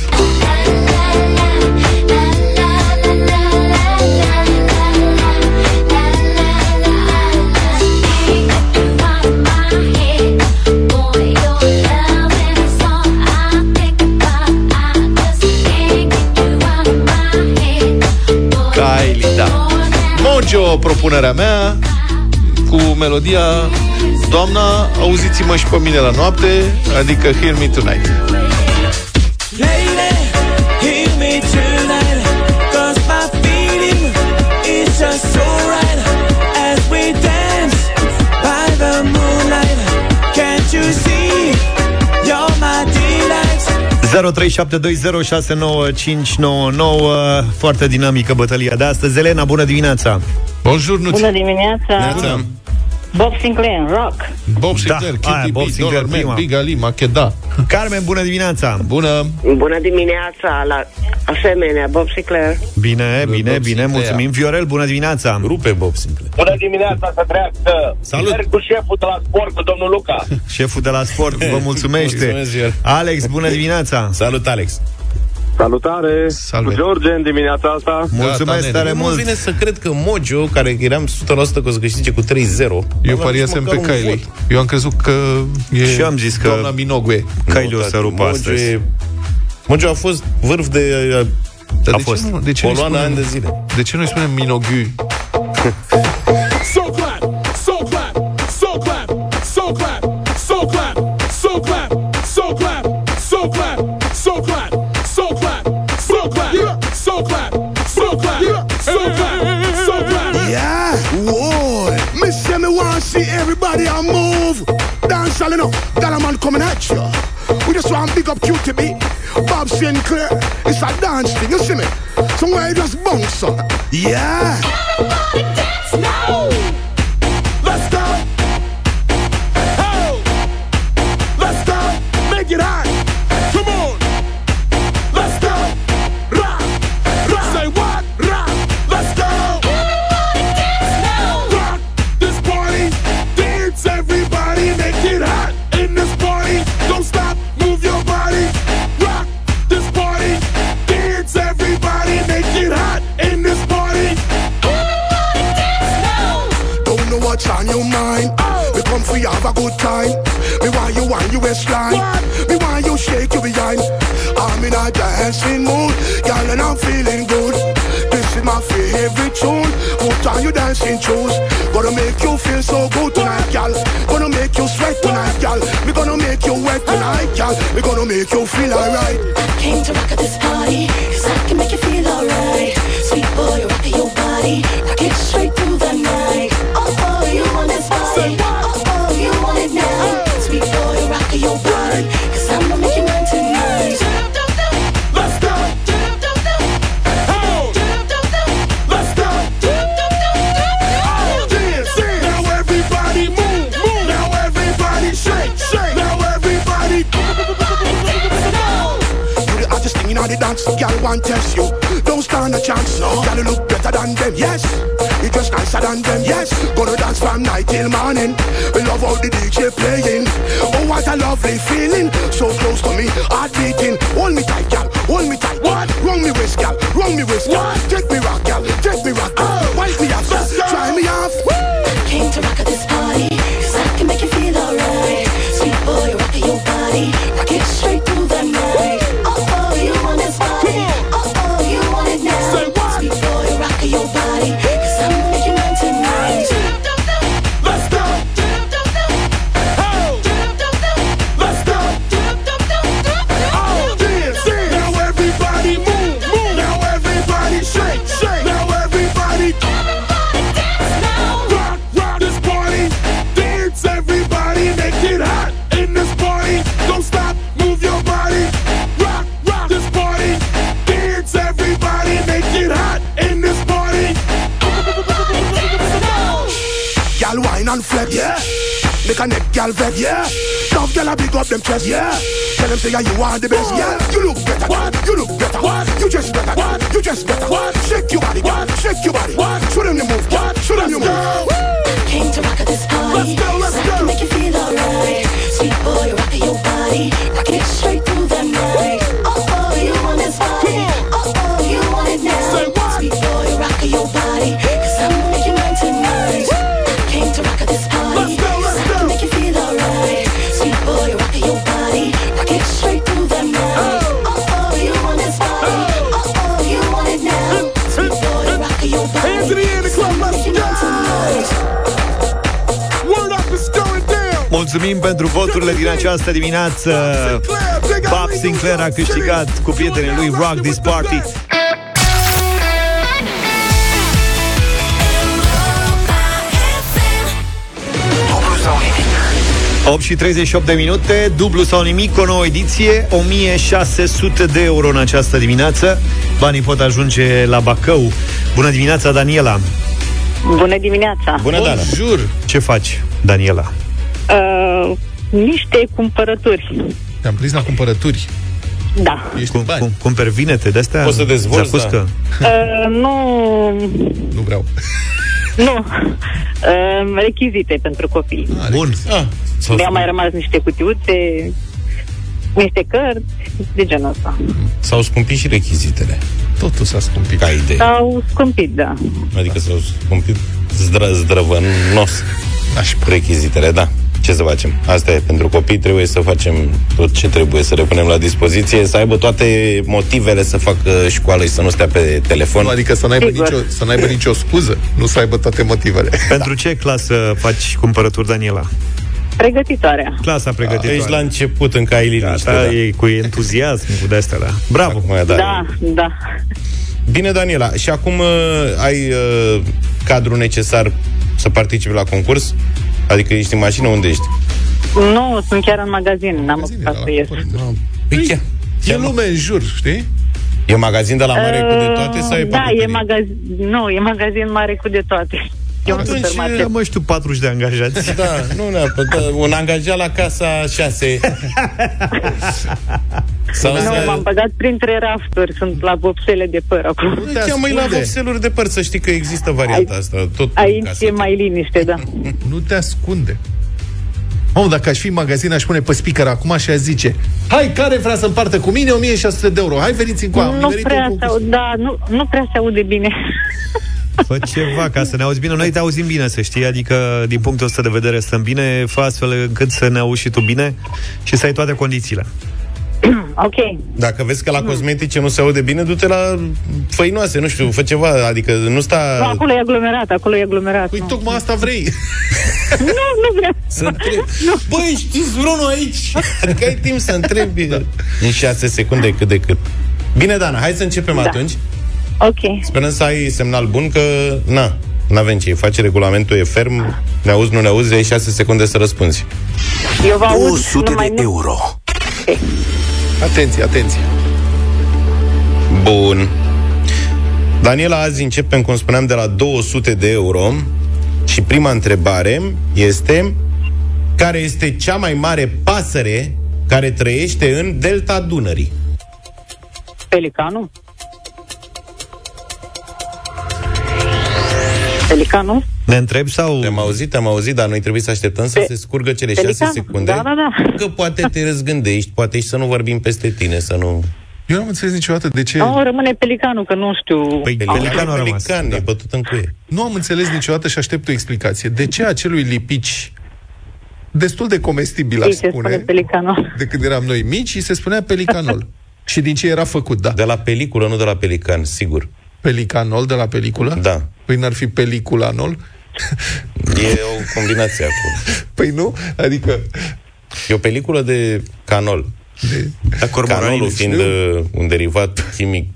Kylie, da. Mojo, propunerea mea, cu melodia Doamna, auziți-mă și pe mine la noapte, adică Hear Me Tonight.
...0372069599 Foarte dinamică bătălia de astăzi Elena, bună dimineața!
Bonjour, Nuț.
Bună dimineața!
Bună.
Bob Sinclair, rock!
Bob Sinclair,
Da, aia,
KTB,
Bob Sinclair,
Dollar Man,
prima.
Big Ali, Macheda.
Carmen, bună dimineața
Bună.
Bună dimineața, la asemenea, Bob Sinclair.
Bine,
Bob
bine, bine,
Sinclair.
mulțumim Viorel, bună dimineața
Rupe Bob Sinclair.
Bună dimineața, să treacă!
Salut.
Merg cu șeful de la sport, cu domnul Luca.
Șeful de la sport vă mulțumește
Mulțumesc, Viorel.
Alex, bună dimineața
Salut, Alex.
Salutare!
Salve.
Cu George în dimineața asta.
Mulțumesc
nene.
tare
Nu
mult
vine să cred că Mojo, care eram 100% că o să câștige cu 3-0,
Eu
n-a
pariasem
avut
pe
măcar un
Kylie.
vot.
Eu am crezut că e
Și eu am zis că-
doamna Minogue.
Kylie o
Nu,
să
tati,
rupă
Mojo
astăzi
e- Mojo a fost vârf de
Dar
A
de
fost.
Ce nu, de ce nu
Poloana
spunem,
ani de zile.
De ce nu spunem Minogue?
see everybody a move. Dance all enough, a man coming at you. We just want big up QTB, Bob Sinclair. It's a dance thing, you see me? Somewhere you just bounce up. Yeah. Let's Dancing mood, girl, and I'm feeling good. This is my favorite tune. Put on your dancing shoes. Gonna make you feel so good tonight, girl. Gonna make you sweat tonight, girl. We gonna make you wet tonight, girl. We gonna make you feel alright.
I Came to rock at this party, cause I can make you feel
hottest thing in all the dance, girl want test you. Don't stand a chance, no. Girl you look better than them, yes. You dress nicer than them, yes. Gonna dance from night till morning. We love how the DJ playing. Oh, what a lovely feeling. So close to me, heart beating. Hold me tight, girl. Hold me tight. What? Wrong me waist, girl. Wrong me waist, girl. Take me rock, girl. Take me rock, girl. Oh, Wipe me off, girl. Try me off.
Came Make
a neck gal vex, yeah. Tough gal a big up them chest, yeah. Tell them say yeah, you are the best, yeah. You look better, what? You look better, what? You just better, what? You just better, what? Shake your body, what? Shake your body, what? Show them the move, what? Show them your move.
Came to rock at this party,
Let's go, let's
cause I can
go.
make you feel alright. Sweet boy, rock your body,
Mulțumim pentru voturile din această dimineață. Bob Sinclair a câștigat cu prietenii lui Rock This Party.
Dublu sau nimic
8 și 38 de minute, dublu sau nimic, o nouă ediție, 1600 de euro în această dimineață. Banii pot ajunge la Bacău. Bună dimineața, Daniela!
Bună dimineața!
Bună, Dana!
Jur.
Ce faci, Daniela?
Uh, niște cumpărături.
Te-am prins la cumpărături.
Da.
Ești
Cum,
în bani.
cum, cumperi vinete de-astea?
Poți să dezvolți,
Zacuscă?
Uh, nu...
Nu vreau.
Nu. Uh, rechizite pentru copii.
Bun.
Ah, s-au
Mi-au
scump-
mai rămas niște cutiuțe, niște cărți, de genul ăsta.
S-au scumpit și rechizitele.
Totul s-a scumpit.
Ca idee.
S-au scumpit, da.
Adică s-au scumpit zdră, zdrăvănos rechizitele, da. Ce să facem? Asta e, pentru copii trebuie să facem tot ce trebuie să le punem la dispoziție, să aibă toate motivele să facă școală și să nu stea pe telefon.
Nu, adică să n-aibă,
Sigur.
nicio, să n-aibă nicio scuză, nu să aibă toate motivele.
Pentru ce clasă faci cumpărături, Daniela?
Pregătitoarea.
Clasa pregătitoare.
Ești la început, încă ai liniște.
Gata,
Da.
e cu entuziasm, cu de-astea, da. Bravo!
Acum, da.
Da, da.
Bine, Daniela, și acum uh, ai uh, cadrul necesar să participi la concurs? Adică ești în mașină, unde ești?
Nu, sunt chiar în magazin, n-am
Magazine,
apucat
la
să ies.
cumpărături.
Păi, chiar.
E lume în jur, știi?
E magazin de la mare cu de toate sau e
Uh, Da, e
papeterie?
magazin, nu, e magazin mare cu de toate. E un
Atunci,
supermarket.
Am, mă, știu 40 de angajați.
Da, nu neapărat. Da, un angajat la casa 6. Sau
Nu,
să...
m-am băgat printre rafturi, sunt la vopsele de păr acum.
Nu te
Cheamă-i la
ascunde.
vopseluri de păr, să știi că există varianta asta. Tot în
Aici
casă.
e mai liniște, da.
Nu te ascunde. Mamă, dacă aș fi în magazin, aș pune pe speaker acum și aș zice Hai, care vrea să împartă cu mine 1600 de euro? Hai, veniți în coa,
nu prea se aud, da, nu, nu prea se aude bine.
Fă ceva ca să ne auzi bine. Noi te auzim bine, să știi. Adică, din punctul ăsta de vedere, stăm bine. Fă astfel încât să ne auzi și tu bine și să ai toate condițiile.
ok.
Dacă vezi că la cosmetice nu se aude bine, du-te la făinoase, nu știu, fă ceva, adică nu sta...
Nu, acolo e aglomerat, acolo e aglomerat.
Păi
nu.
tocmai asta vrei.
nu, nu vreau.
Să întreb. Băi, știți vreunul aici? Adică ai timp să întrebi
Da.
în 6 secunde cât de cât. Bine, Dana, hai să începem
Da.
atunci.
Ok.
Sperăm să ai semnal bun că, na, n-avem ce face, regulamentul e ferm, ne auzi, nu ne auzi, ai 6 secunde să răspunzi.
Eu vă aud
200
numai
de
nu-
euro.
Atenție, atenție.
Bun. Daniela, azi începem, cum spuneam, de la 200 de euro și prima întrebare este care este cea mai mare pasăre care trăiește în delta Dunării?
Pelicanul? Pelicanul?
Ne întrebi sau...
Te-am auzit, te-am auzit, dar noi trebuie să așteptăm să
Pe-
se scurgă cele
Pelican?
6 secunde.
Da, da, da.
Că poate te răzgândești, poate și să nu vorbim peste tine, să nu...
Eu nu am înțeles niciodată de ce...
Nu, rămâne pelicanul, că nu știu.
Păi,
Am-
pelicanul a rămas.
Pelican, e bătut în cuie.
Nu am înțeles niciodată și aștept o explicație. De ce acelui lipici destul de comestibil, aș
Îi se
spune,
spune pelicanul.
de când eram noi mici, îi se spunea pelicanol. și din ce era făcut, da.
De la peliculă, nu de la pelican, sigur.
Pelicanol de la peliculă?
Da.
Păi n-ar fi peliculanol?
E o combinație acolo.
Păi nu? Adică...
E o peliculă de canol.
De
Dar cormoranii
Canolul
nu
fiind
știu.
uh, un derivat chimic.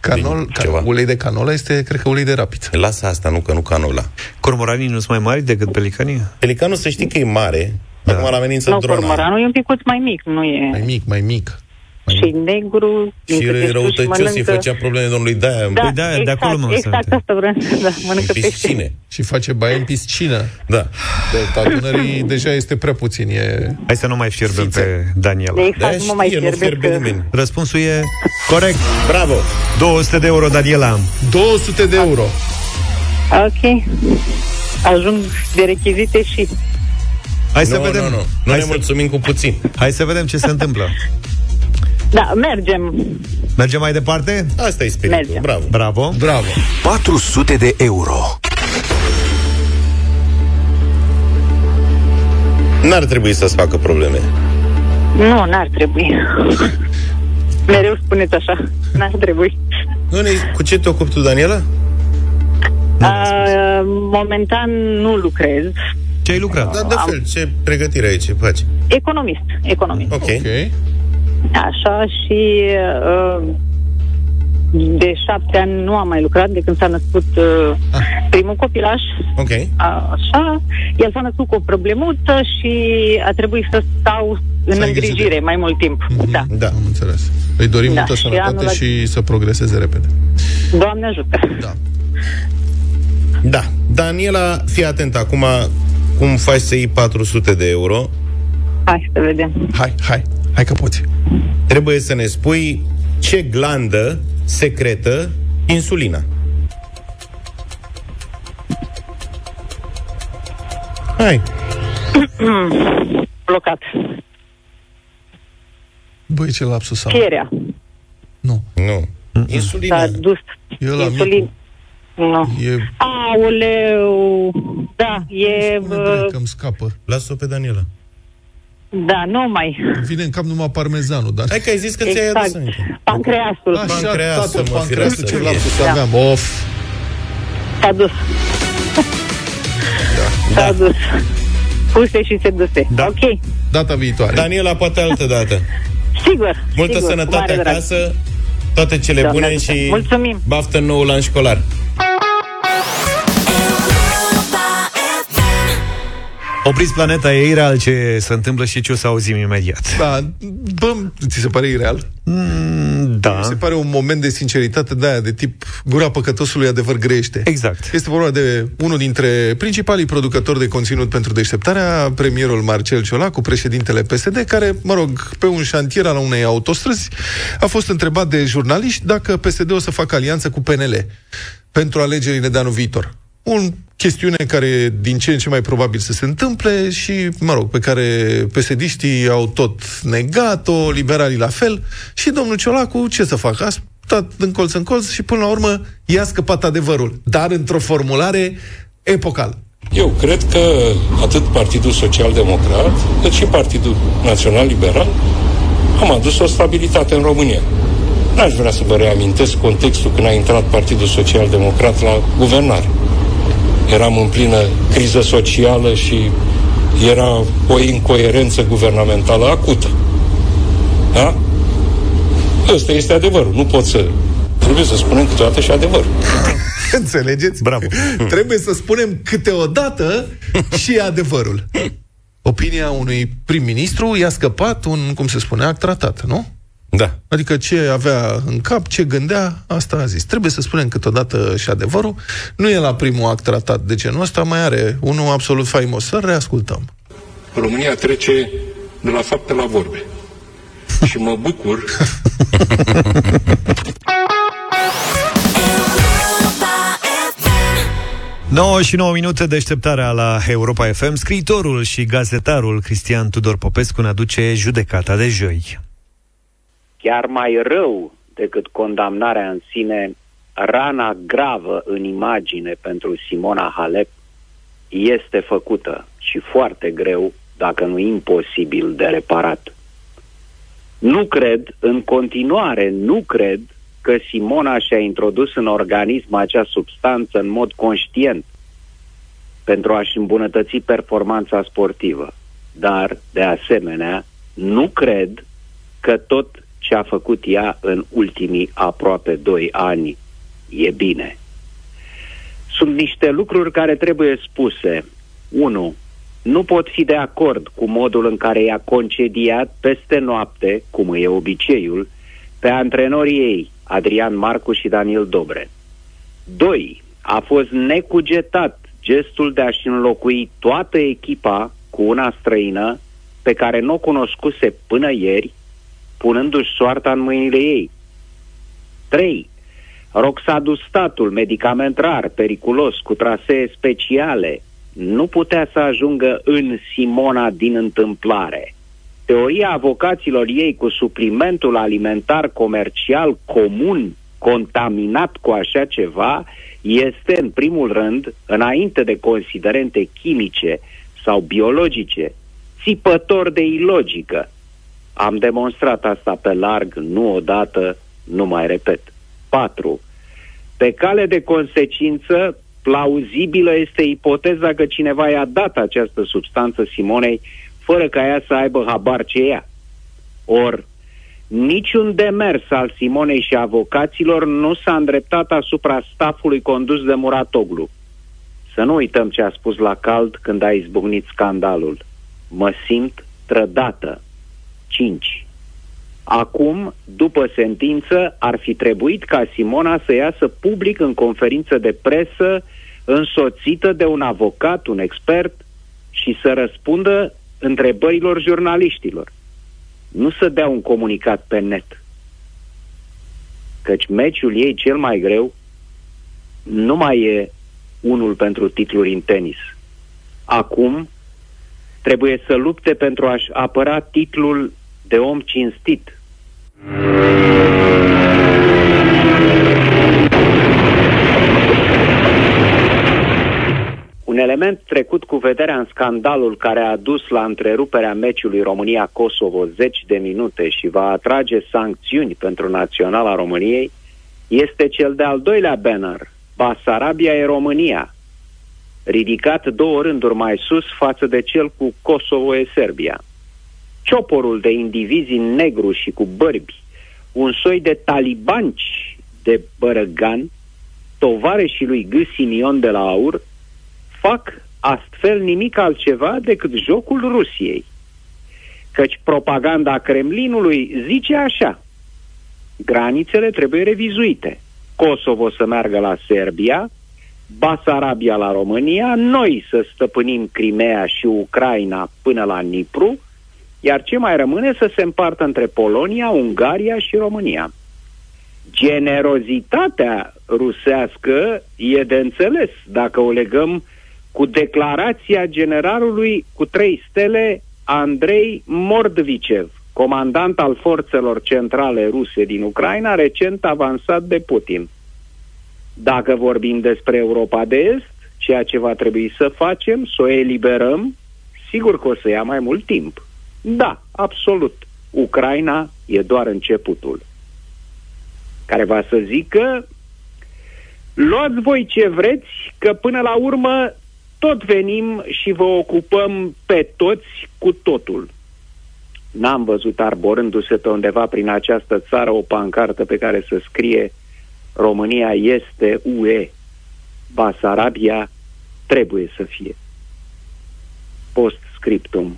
canol,
din
ca,
ceva.
ulei de canola este, cred că ulei de rapiță.
Lasă asta, nu că nu canola.
Cormoranii nu sunt mai mari decât pelicanii?
Pelicanul să știi că e mare.
Da.
Acum la amenință
Nu,
drona.
cormoranul e un picuț mai mic, nu e...
Mai mic, mai mic.
Și negru, din
Și
câte știu,
răutăcios îi
mănâncă-
făcea probleme domnului Daia
Da,
Păi da, de
exact,
acolo mă
exact
lăsate.
asta vreau să da,
în
mănâncă pește.
piscine.
Și face baie în piscină.
Da.
Delta Dunării deja este prea puțin. E...
Hai să nu mai fierbem
Fițe.
pe Daniela.
De-aia
Exact, nu mă mai
știe, nu
fierbesc
fierbe
că...
nimeni.
Răspunsul e corect.
Bravo!
200 de euro, Daniela.
200 de euro.
Ok. Ajung de rechizite și...
Hai să
nu,
vedem.
nu, nu. Nu
Hai
ne
să,
mulțumim cu puțin.
hai să vedem ce se întâmplă.
Da, mergem.
Mergem mai departe?
Asta e spiritul.
Mergem.
Bravo.
Bravo.
Bravo.
400 de euro.
N-ar trebui să-ți facă probleme.
Nu, n-ar trebui. Mereu spuneți așa. N-ar trebui.
Nu ne... Cu ce te ocupi tu, Daniela?
Uh, momentan nu lucrez.
Ce ai lucrat?
Da, de fel. Ce pregătire ai, ce faci?
Economist. Economist.
Ok.
Ok.
Așa și uh, de șapte ani nu am mai lucrat de când s-a născut uh, primul copilaș.
Ok.
Așa, el s-a născut cu o problemuță și a trebuit să stau în
Să ai grijă
îngrijire
de-
mai mult timp. Da.
Da.
Am înțeles. Îi dorim
Da,
multă
și
sănătate
anul
și să progreseze repede.
Doamne ajută.
Da.
Da. Daniela, fii atent acum cum faci să iei 400 de euro.
Hai să vedem.
Hai, hai. Hai că poți.
Trebuie să ne spui ce glandă secretă insulina. Hai.
Blocat.
Băi, ce lapsus am.
Fierea.
Nu.
Nu. Insulina.
S-a dus.
E ăla
Insulin. Nu.
E...
Aoleu. Da, e...
Spune
uh,
direct că îmi scapă.
Lasă-o pe Daniela.
Da, nu mai.
Îmi vine în cap numai parmezanul, dar...
Hai că ai zis că ți-ai adus
Exact.
aminte.
Pancreasul.
Așa,
Pancreasul,
tată,
mă,
pancreasul,
firește
ce
să
lapsus
fie.
aveam. Of.
S-a dus. S-a dus. Puse și se duse.
Da.
Ok.
Data viitoare.
Daniela, poate altă dată.
Sigur.
Multă
sigur, cu
sănătate
mare drag.
acasă, toate cele
Doamne
bune
ajută.
și
Mulțumim.
baftă în noul an școlar.
Opriți planeta, e ireal ce se întâmplă și ce o să auzim imediat.
Da, bă, ți se pare ireal?
Mm, da.
Mi se pare un moment de sinceritate de aia, de tip gura păcătosului adevăr grește.
Exact.
Este vorba de unul dintre principalii producători de conținut pentru deșteptarea, premierul Marcel Ciolacu, președintele PSD, care, mă rog, pe un șantier al unei autostrăzi, a fost întrebat de jurnaliști dacă PSD o să facă alianță cu PNL pentru alegerile de anul viitor. O chestiune care din ce în ce mai probabil să se întâmple și, mă rog, pe care psd au tot negat-o, liberalii la fel, și domnul Ciolacu, ce să facă? A stat în colț în colț și până la urmă i-a scăpat adevărul, dar într-o formulare epocală.
Eu cred că atât Partidul Social Democrat, cât și Partidul Național Liberal am adus o stabilitate în România. N-aș vrea să vă reamintesc contextul când a intrat Partidul Social Democrat la guvernare. Eram în plină criză socială și era o incoerență guvernamentală acută. Da? Ăsta este adevărul. Nu pot să... Trebuie să spunem câteodată și adevărul.
Înțelegeți?
Bravo.
Trebuie să spunem câteodată și adevărul. Opinia unui prim-ministru i-a scăpat un, cum se spune, act tratat, nu?
Da.
Adică ce avea în cap, ce gândea, asta a zis. Trebuie să spunem câteodată și adevărul. Nu e la primul act tratat de genul ăsta, mai are unul absolut faimos. Să reascultăm.
România trece de la fapte la vorbe. și mă bucur
9 și 9 minute deșteptarea la Europa FM. Scriitorul și gazetarul Cristian Tudor Popescu ne aduce judecata de joi.
Chiar mai rău decât condamnarea în sine, rana gravă în imagine pentru Simona Halep este făcută și foarte greu, dacă nu imposibil de reparat. Nu cred, în continuare nu cred că Simona și-a introdus în organism acea substanță în mod conștient pentru a-și îmbunătăți performanța sportivă. Dar, de asemenea, nu cred că tot ce a făcut ea în ultimii aproape doi ani e bine. Sunt niște lucruri care trebuie spuse. 1. Nu pot fi de acord cu modul în care i-a concediat peste noapte, cum e obiceiul, pe antrenorii ei, Adrian Marcu și Daniel Dobre. 2. A fost necugetat gestul de a-și înlocui toată echipa cu una străină pe care nu o cunoscuse până ieri, punându-și soarta în mâinile ei. 3. Roxadustatul, medicament rar, periculos, cu trasee speciale, nu putea să ajungă în Simona din întâmplare. Teoria avocaților ei cu suplimentul alimentar comercial comun contaminat cu așa ceva este, în primul rând, înainte de considerente chimice sau biologice, țipător de ilogică. Am demonstrat asta pe larg, nu odată, nu mai repet. 4. Pe cale de consecință, plauzibilă este ipoteza că cineva i-a dat această substanță Simonei fără ca ea să aibă habar ce ea. Or, niciun demers al Simonei și avocaților nu s-a îndreptat asupra stafului condus de Muratoglu. Să nu uităm ce a spus la cald când a izbucnit scandalul. Mă simt trădată. 5. Acum, după sentință, ar fi trebuit ca Simona să iasă public în conferință de presă, însoțită de un avocat, un expert, și să răspundă întrebărilor jurnaliștilor. Nu să dea un comunicat pe net. Căci meciul ei cel mai greu nu mai e unul pentru titluri în tenis. Acum trebuie să lupte pentru a-și apăra titlul de om cinstit. Un element trecut cu vederea în scandalul care a dus la întreruperea meciului România-Kosovo zeci de minute și va atrage sancțiuni pentru naționala României este cel de-al doilea banner, Basarabia e România, ridicat două rânduri mai sus față de cel cu Kosovo e Serbia. Cioporul de indivizi în negru și cu bărbi, un soi de talibanci de bărăgan, tovarășii lui G. Simion de la Aur, fac astfel nimic altceva decât jocul Rusiei. Căci propaganda Kremlinului zice așa, granițele trebuie revizuite. Kosovo să meargă la Serbia, Basarabia la România, noi să stăpânim Crimea și Ucraina până la Nipru, iar ce mai rămâne să se împartă între Polonia, Ungaria și România. Generozitatea rusească e de înțeles dacă o legăm cu declarația generalului cu trei stele Andrei Mordvicev, comandant al forțelor centrale ruse din Ucraina, recent avansat de Putin. Dacă vorbim despre Europa de Est, ceea ce va trebui să facem, să o eliberăm, sigur că o să ia mai mult timp. Da, absolut. Ucraina e doar începutul. Care va să zică, luați voi ce vreți, că până la urmă tot venim și vă ocupăm pe toți cu totul. N-am văzut arborându-se pe undeva prin această țară o pancartă pe care să scrie România este UE, Basarabia trebuie să fie. Post-scriptum.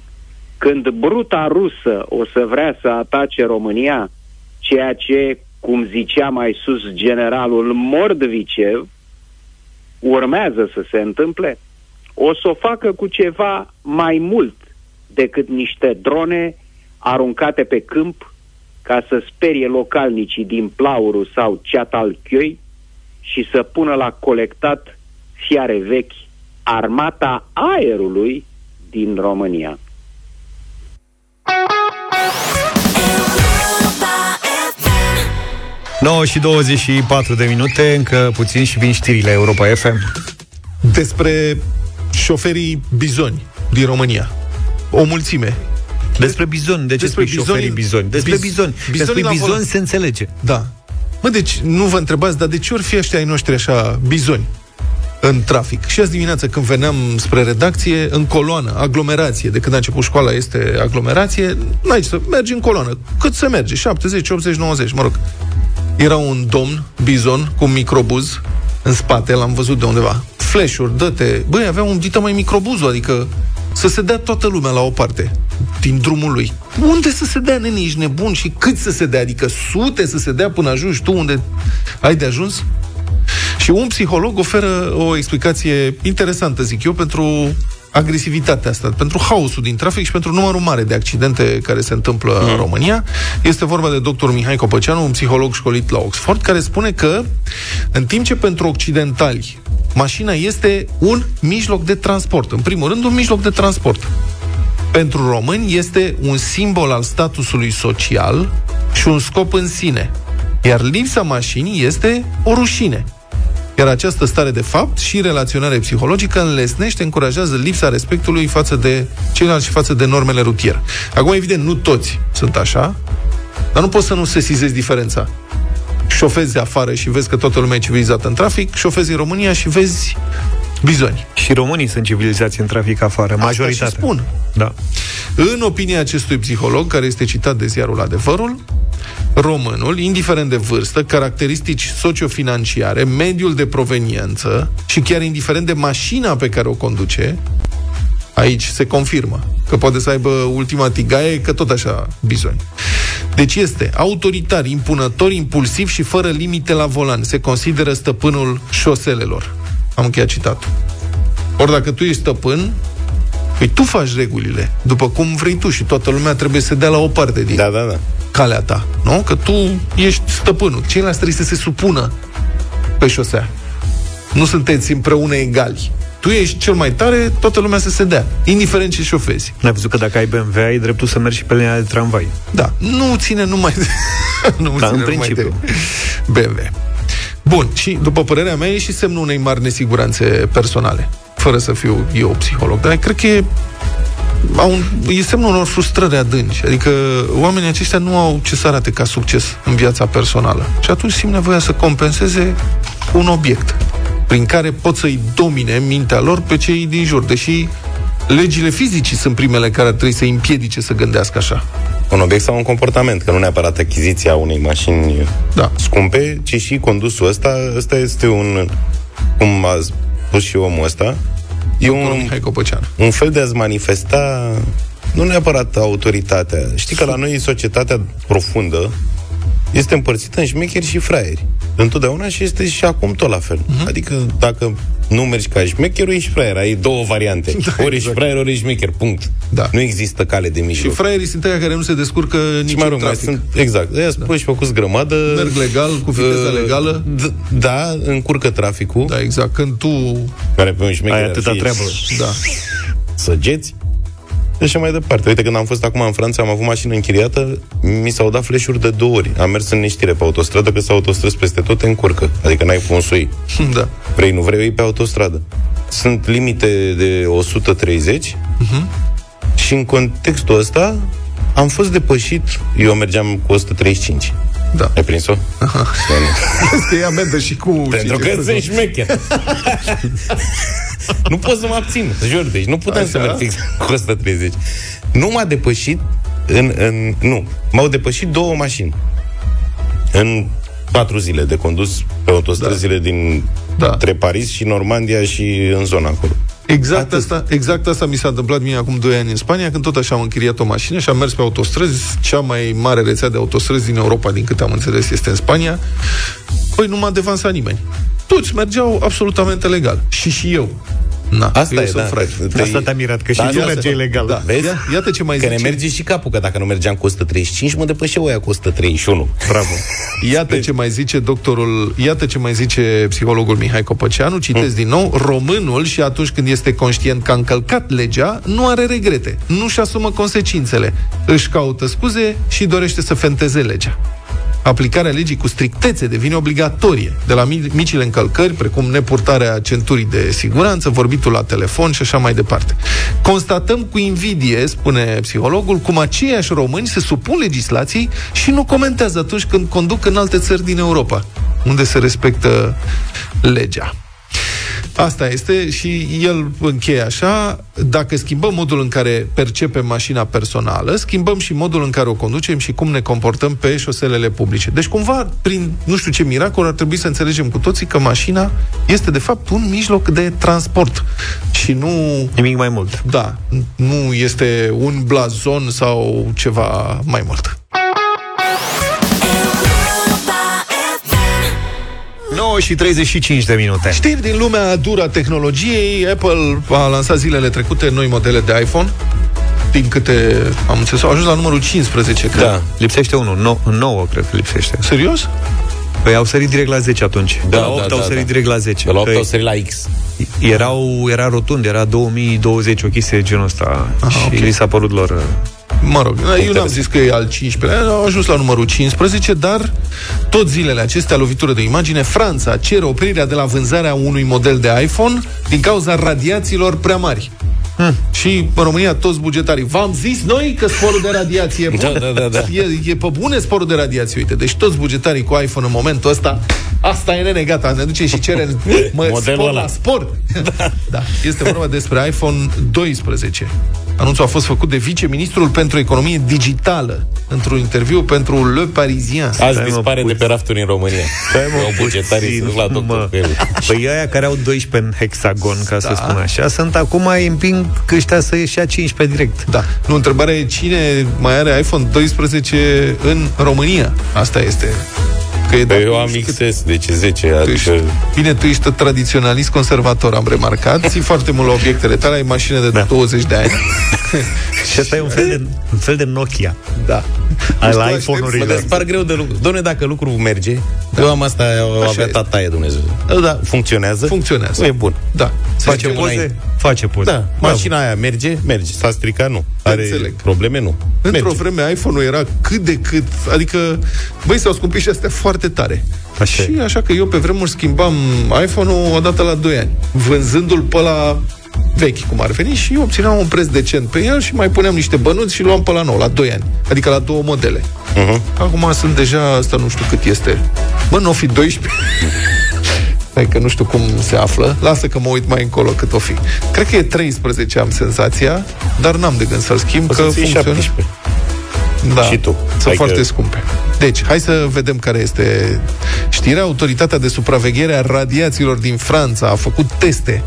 Când bruta rusă o să vrea să atace România, ceea ce, cum zicea mai sus generalul Mordvicev, urmează să se întâmple, o să o facă cu ceva mai mult decât niște drone aruncate pe câmp ca să sperie localnicii din Plauru sau Ceatalchioi și să pună la colectat fiare vechi armata aerului din România.
9 și 24 de minute, încă puțin și vin știrile Europa FM.
Despre șoferii bizoni din România. O mulțime.
Despre bizon, de ce
Despre
spui șoferii bizoni? Despre
Biz-
bizoni.
bizonii
Despre
la
bizoni
volan.
se înțelege.
Da. Mă, deci nu vă întrebați, dar de ce ori fi ăștia ai noștri așa bizoni în trafic? Și azi dimineață când veneam spre redacție, în coloană, aglomerație, de când a început școala este aglomerație, n-ai ce să mergi în coloană. Cât să merge? 70, 80, 90, mă rog. Era un domn, bizon, cu un microbuz în spate, l-am văzut de undeva. Flash-uri, dă-te. Băi, avea un dită mai microbuzul, adică să se dea toată lumea la o parte din drumul lui. Unde să se dea, nene, ești nebun? Și cât să se dea? Adică sute să se dea până ajungi tu unde ai de ajuns? Și un psiholog oferă o explicație interesantă, zic eu, pentru agresivitatea asta, pentru haosul din trafic și pentru numărul mare de accidente care se întâmplă mm. în România. Este vorba de dr. Mihai Copăceanu, un psiholog școlit la Oxford, care spune că în timp ce pentru occidentali mașina este un mijloc de transport, în primul rând un mijloc de transport, pentru români este un simbol al statusului social și un scop în sine. Iar lipsa mașinii este o rușine. Iar această stare de fapt și relaționare psihologică înlesnește, încurajează lipsa respectului față de ceilalți și față de normele rutiere. Acum, evident, nu toți sunt așa, dar nu poți să nu sesizezi diferența. Șofezi afară și vezi că toată lumea e civilizată în trafic, șofezi în România și vezi bizoni.
Și românii sunt civilizați în trafic afară, majoritatea.
Asta și spun.
Da.
În opinia acestui psiholog, care este citat de ziarul Adevărul, românul, indiferent de vârstă, caracteristici sociofinanciare, mediul de proveniență și chiar indiferent de mașina pe care o conduce, aici se confirmă că poate să aibă ultima tigaie, că tot așa bizoni. Deci este autoritar, impunător, impulsiv și fără limite la volan. Se consideră stăpânul șoselelor. Am încheiat citatul. Ori dacă tu ești stăpân, Păi tu faci regulile, după cum vrei tu și toată lumea trebuie să dea la o parte din
Da, da, da.
calea ta, nu? Că tu ești stăpânul. Ceilalți trebuie să se supună pe șosea. Nu sunteți împreună egali. Tu ești cel mai tare, toată lumea să se dea, indiferent ce șofezi.
N-ai văzut că dacă ai BMW, ai dreptul să mergi și pe linia de tramvai.
Da, nu ține numai de... nu
Da,
ține
în principiu.
numai de BMW. Bun, și după părerea mea e și semnul unei mari nesiguranțe personale, fără să fiu eu psiholog, dar cred că e, au un, e semnul unor frustrări adânci. Adică oamenii aceștia nu au ce să arate ca succes în viața personală. Și atunci simt nevoia să compenseze cu un obiect prin care pot să-i domine mintea lor pe cei din jur, deși legile fizicii sunt primele care ar trebui să-i împiedice să gândească așa.
Un obiect sau un comportament, că nu neapărat achiziția unei mașini
da.
scumpe, ci și condusul ăsta, ăsta este un, cum a spus și omul ăsta, e un,
Mihai Copăceanu.
un fel de a-ți manifesta nu neapărat autoritatea. Știi că la noi societatea profundă este împărțită în șmecheri și fraieri. Întotdeauna și este și acum tot la fel.
Mhm.
Uh-huh. Adică dacă nu mergi ca șmecher, ești fraier. Ai două variante. Da, ori ești
exact.
fraier, ori ești șmecher. Punct.
Da.
Nu există cale de
Și
mijloc.
fraierii sunt aia care nu se descurcă nici
și mai
în
rog, mai
trafic.
sunt, exact. Ăia da. și făcuți grămadă.
Merg legal, cu viteza
uh,
legală.
d- Da, încurcă traficul.
Da, exact. Când tu...
Care pe un șmecher
Ai
ar
atâta
fi
treabă.
Da.
Săgeți. Și așa mai departe. Uite, când am fost acum în Franța, am avut mașină închiriată, mi s-au dat flash-uri de două ori. Am mers în neștire pe autostradă, că s-au autostrăzi peste tot, te încurcă. Adică n-ai cum să o iei.
Da.
Vrei, nu vrei, o iei pe autostradă. Sunt limite de 130
Mhm.
și în contextul ăsta am fost depășit, eu mergeam cu 135.
Da.
Ai prins-o?
Este amendă și cu...
Pentru că sunt șmecher. nu pot să mă abțin, jur, deci nu puteam
Așa?
să merg fix cu 130. Nu m-a depășit în, în nu, m-au depășit două mașini în patru zile de condus pe autostrăzile da. din da. între Paris și Normandia și în zona acolo.
Exact asta, exact asta mi s-a întâmplat mie acum 2 ani în Spania, când tot așa am închiriat o mașină și am mers pe autostrăzi, cea mai mare rețea de autostrăzi din Europa, din câte am înțeles, este în Spania. Păi nu m-a devansat nimeni. Toți mergeau absolutamente legal. Și și eu. Na,
Asta
eu
e,
sunt
da.
frate.
Te-
Asta te-a mirat, că și
Da,
tu
da,
mergeai
da.
legal.
Da.
Vezi?
Ia, iată ce mai
Că ne
zice.
merge și capul, că dacă nu mergeam cu 135, mă depășeau ăia cu 131.
Bravo.
Iată ce mai zice doctorul, iată ce mai zice psihologul Mihai Copăceanu, citesc din nou, românul și atunci când este conștient că a încălcat legea, nu are regrete, nu-și asumă consecințele, își caută scuze și dorește să fenteze legea. Aplicarea legii cu strictețe devine obligatorie, de la mi- micile încălcări, precum nepurtarea centurii de siguranță, vorbitul la telefon și așa mai departe. Constatăm cu invidie, spune psihologul, cum aceiași români se supun legislației și nu comentează atunci când conduc în alte țări din Europa, unde se respectă legea. Asta este și el încheie așa, dacă schimbăm modul în care percepem mașina personală, schimbăm și modul în care o conducem și cum ne comportăm pe șoselele publice. Deci cumva, prin nu știu ce miracol, ar trebui să înțelegem cu toții că mașina este de fapt un mijloc de transport și nu...
Nimic mai mult.
Da, nu este un blazon sau ceva mai mult.
9 și 35 de minute.
Știri din lumea dură a tehnologiei, Apple a lansat zilele trecute noi modele de iPhone. Din câte am înțeles, au ajuns la numărul 15, cred.
Da, lipsește unul, no, 9 cred că lipsește.
Serios?
Păi au sărit direct la 10 atunci.
Da,
de la 8
da,
au
da,
sărit
da.
direct la 10.
De la 8
Că
au sărit la X.
erau, era rotund, era 2020, o chestie de genul ăsta.
Aha,
și
ok.
li s-a părut lor... uh,
Mă rog, eu n-am zis că e al 15-lea, au ajuns la numărul 15, dar tot zilele acestea, lovitură de imagine, Franța cere oprirea de la vânzarea unui model de iPhone din cauza radiațiilor prea mari. Hmm. Și în România toți bugetarii. V-am zis noi că sporul de radiație e bun.
Da, da, da, da.
E, e pe bune sporul de radiație, uite. Deci toți bugetarii cu iPhone în momentul ăsta, asta e nene, gata, ne duce și cere mă,
Modelul
spor
ăla.
la sport. Da. da. Este vorba despre iPhone 12. Anunțul a fost făcut de viceministrul pentru economie digitală într-un interviu pentru Le Parisien.
Azi
Stai, mă,
dispare de
puțin.
pe rafturi în România.
Stai, mă,
Au bugetarii
puțin,
să duc la doctor
mă.
cu el.
Păi aia care au 12 în hexagon, ca să
Da.
spun așa, sunt acum mai împing că ăștia să ieși 15 direct.
Da. Nu, întrebarea e cine mai are iPhone 12 în România. Asta este. Că e
Păi
doar-
eu am XS, deci 10,
Tu ești,
adică...
bine, tu ești tradiționalist conservator, am remarcat. Ții foarte mult la obiectele tale, ai mașină de da. 20 de ani.
Și asta e un fel de, un fel de Nokia.
Da.
Ai
Deci
la
tu
iPhone-urile.
Mă despar greu de lucru. Doamne, dacă lucrul merge, da. eu am asta, o
Așa
avea
este.
tataie Dumnezeu. Da, funcționează.
Funcționează.
Nu e bun.
Da.
Face
Mergem
poze?
Înainte.
Face poze.
Da, mașina aia merge, merge. S-a stricat, nu. Are
Înțeleg.
probleme, nu.
Într-o
Merge.
vreme iPhone-ul era cât de cât, adică, băi, s-au scumpit și astea foarte tare.
Așa
și
e.
așa că eu pe vremuri schimbam iPhone-ul odată la 2 ani, vânzându-l pe la vechi, cum ar veni, și eu obțineam un preț decent pe el și mai puneam niște bănuți și luam pe la nou, la 2 ani. Adică la două modele.
Uh-huh.
Acum sunt deja, asta nu știu cât este. Bă, nu o fi 12? Hai că nu știu cum se află. Lasă că mă uit mai încolo cât o fi. Cred că e 13, am senzația, dar n-am de gând să-l schimb,
O
că
să fie
funcționează.
17.
Da,
Și tu.
sunt
Hai
foarte
că-
scumpe. Deci, hai să vedem care este știrea. Autoritatea de supraveghere a radiațiilor din Franța a făcut teste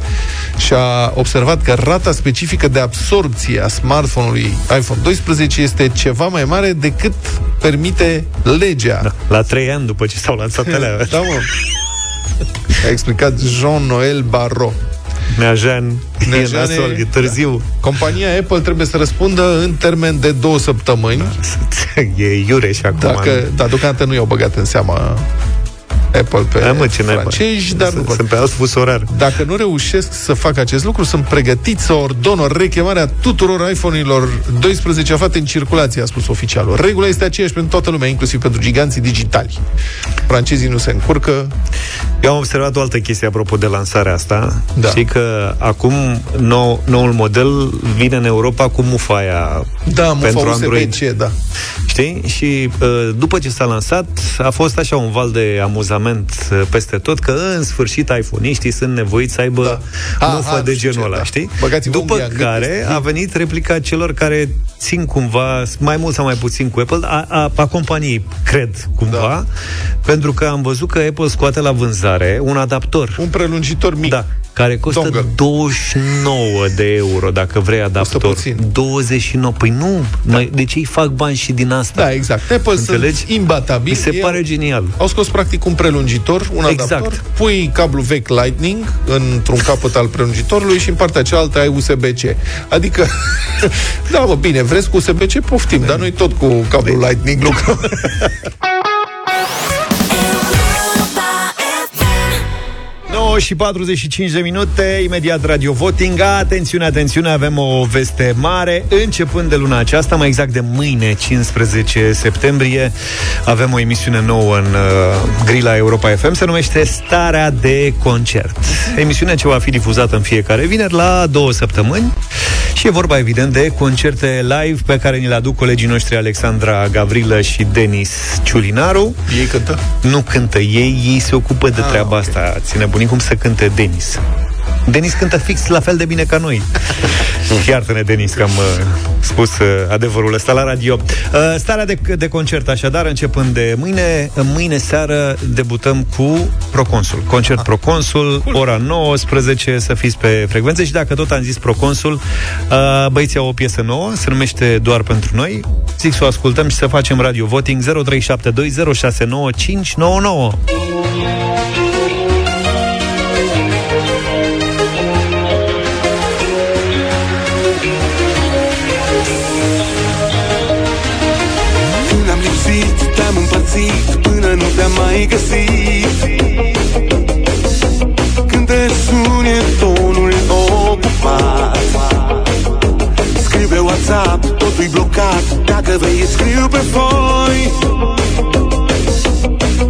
și a observat că rata specifică de absorpție a smartphone-ului iPhone 12 este ceva mai mare decât permite legea.
Da. La 3 ani după ce s-au lansat alea.
Da, mă. A explicat Jean-Noël Barrot.
Neajan, e
Neajan e-
nasol, e târziu.
Compania Apple trebuie să răspundă în termen de două săptămâni.
E iure și acum.
Dacă, dar deocamdată nu i-au băgat în seamă Apple pe
Da, mă, ce naiba.
francezi, dar nu
Sunt pe alt fus orar.
Dacă nu reușesc să facă acest lucru, sunt pregătiți să ordonă rechemarea tuturor iPhone-urilor 12 aflate în circulație, a spus oficialul. Regula este aceeași pentru toată lumea, inclusiv pentru giganții digitali. Francezii nu se încurcă.
Eu am observat o altă chestie apropo de lansarea asta.
Da.
Știi că acum nou, noul model vine în Europa cu mufaia
Da, mufa
pentru Android.
USB-C, da.
Știi? Și uh, după ce s-a lansat, a fost așa un val de amuzament uh, peste tot, că în sfârșit iPhone-iștii sunt nevoiți să aibă
Da.
da.
Ah,
mufă
ah,
de
nu știu
genul
ce,
ăla,
da.
știi?
Băgați
După
unghia în gât,
care a venit replica celor care țin cumva, mai mult sau mai puțin cu Apple, a, a, a companiei, cred, cumva, da. pentru că am văzut că Apple scoate la vânzare un adaptor.
Un prelungitor mic.
Da, care costă
Dongle.
29 de euro dacă vrei adaptor.
puțin.
29. Păi nu, da. mai, de ce îi fac bani și din asta?
Da, exact. Apple
Înțelegi?
sunt imbatabili.
Mi se
Ei
pare genial.
Au scos practic un prelungitor, un
Exact.
adaptor, pui cablu vechi Lightning într-un capăt al prelungitorului și în partea cealaltă ai USB-C. Adică, da, mă, bine, vreți cu USB-C, poftim, dar noi tot cu cablu Lightning lucrăm.
9 și 45 de minute, imediat Radio Voting. Atențiune, atențiune, avem o veste mare. Începând de luna aceasta, mai exact de mâine, 15 septembrie, avem o emisiune nouă în uh, Grila Europa FM, se numește Starea de Concert. Emisiune ce va fi difuzată în fiecare vineri la două săptămâni și e vorba, evident, de concerte live pe care ni le aduc colegii noștri Alexandra Gavrilă și Denis Ciulinaru.
Ei cântă?
Nu cântă ei, ei se ocupă de
Ah,
treaba
ok.
asta. Ține bunic cum să cânte Denis. Denis cântă fix la fel de bine ca noi. Iartă-ne, Denis, că am uh, spus uh, adevărul ăsta la radio. Uh, starea de, de concert, așadar, începând de mâine, mâine seară debutăm cu Proconsul. Concert Proconsul, ora 19, să fiți pe frecvențe și dacă tot am zis Proconsul, uh, băieții au o piesă nouă, se numește Doar pentru noi. Zic să o ascultăm și să facem radio voting 0372069599.
Mai găsit Când te sun e tonul ocupat Scriu pe WhatsApp, totul-i blocat. Dacă vrei scriu pe foi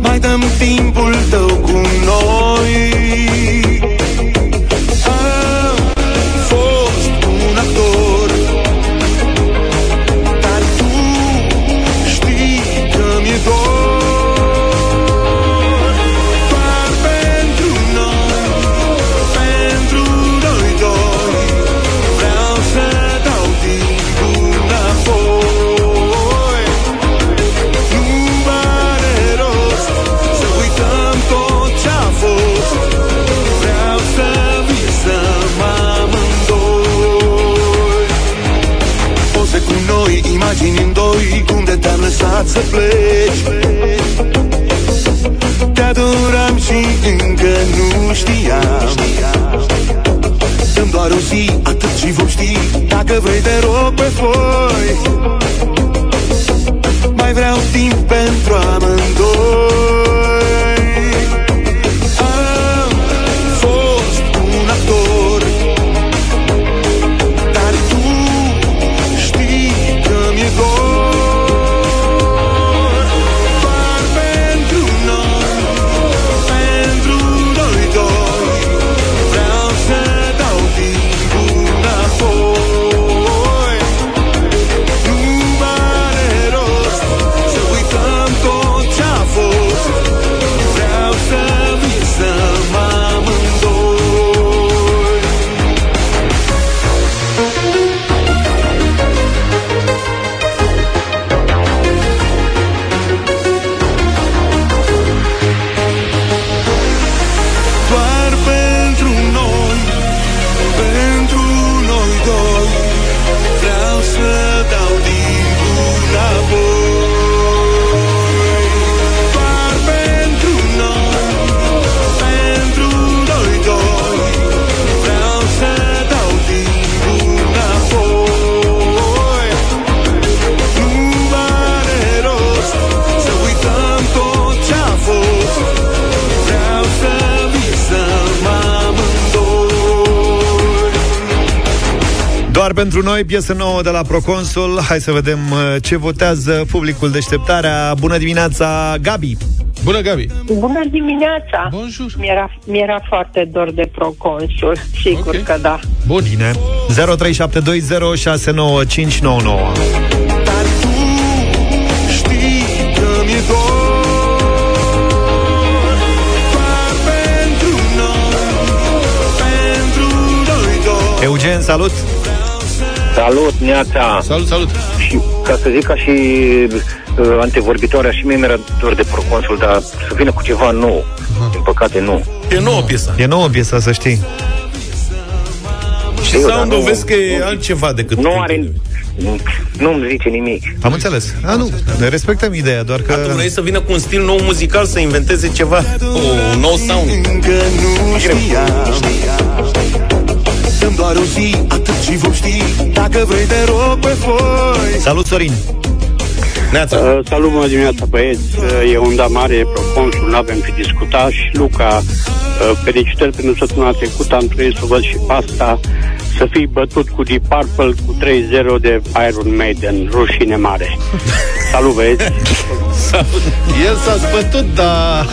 Mai dăm timpul tău cu noi să pleci. Te adoram și încă nu știam. Sunt doar o zi, atât și vom ști. Dacă vrei te rog pe
foi Mai vreau timp pentru amândoi noi, piesă nouă de la Proconsul. Hai să vedem uh, ce votează publicul deșteptarea. Bună dimineața, Gabi!
Bună, Gabi!
Bună dimineața!
Bonjour!
Mi-era, mi-era foarte dor de proconsul, sigur okay. că da.
Bun. Bine. 0372069599.
Știi că mi-e dor Doar pentru noi Pentru noi doi
Eugen, salut!
Salut, Neața!
Salut, salut!
Și ca să zic ca și uh, antevorbitoarea și mie mi-era dor de proconsul, dar să vină cu ceva nou. Din păcate, nu.
E nouă piesa.
E nouă piesa, să știi.
Și
Știu, dar
sound-ul
nu-
vezi că e altceva decât...
Nu are... Nu-mi zice nimic.
Am înțeles. A, nu, ne respectăm ideea, doar că...
Tu vrei să vină cu un stil nou muzical, să inventeze ceva, un nou sound.
Încă nu știam Dăm doar o zi, atât și vom ști Dacă vrei te rog pe foi
Salut, Sorin!
Neața.
Uh, salut, bună dimineața, băieți. Uh, e un da mare, proconsul, nu avem ce discuta. Și Luca, uh, felicitări pentru săptămâna trecută, am trăit să văd și pasta. Să fii bătut cu Deep Purple cu 3-0 de Iron Maiden, rușine mare. Salut, băieți!
El s-a zbătut, dar...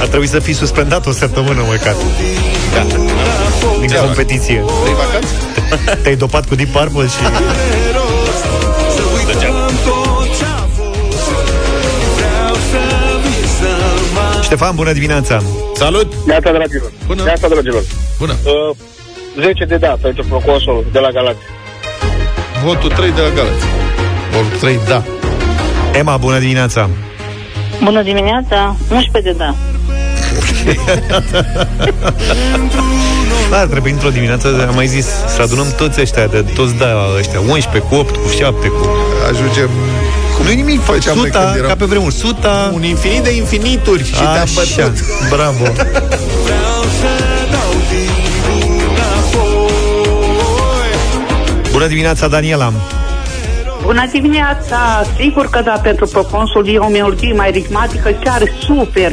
Ar trebui să fii suspendat o săptămână măcar. Da. Din
Ce
competiție.
Vrei vacanță?
Te-ai dopat cu Deep Purple și... Ștefan, bună dimineața!
Salut!
Neața, dragilor!
Bună!
Neața, dragilor!
Bună!
Uh, 10 de da pentru proconsul de la Galați.
Votul 3 de la Galați. Votul 3, da.
Emma, bună dimineața!
Bună dimineața! 11 de da.
Da, trebuie într-o dimineață, am mai zis, să adunăm toți ăștia, de toți da ăștia, 11 cu 8, cu 7, cu...
Ajungem...
Nu nimic,
făceam noi
suta,
când eram-
ca pe vremuri, suta...
Un infinit de infinituri și te-am
Așa,
bătut.
bravo! Bună dimineața, Daniela!
Bună dimineața! Sigur că da, pentru proconsul e o melodie mai ritmatică, chiar super!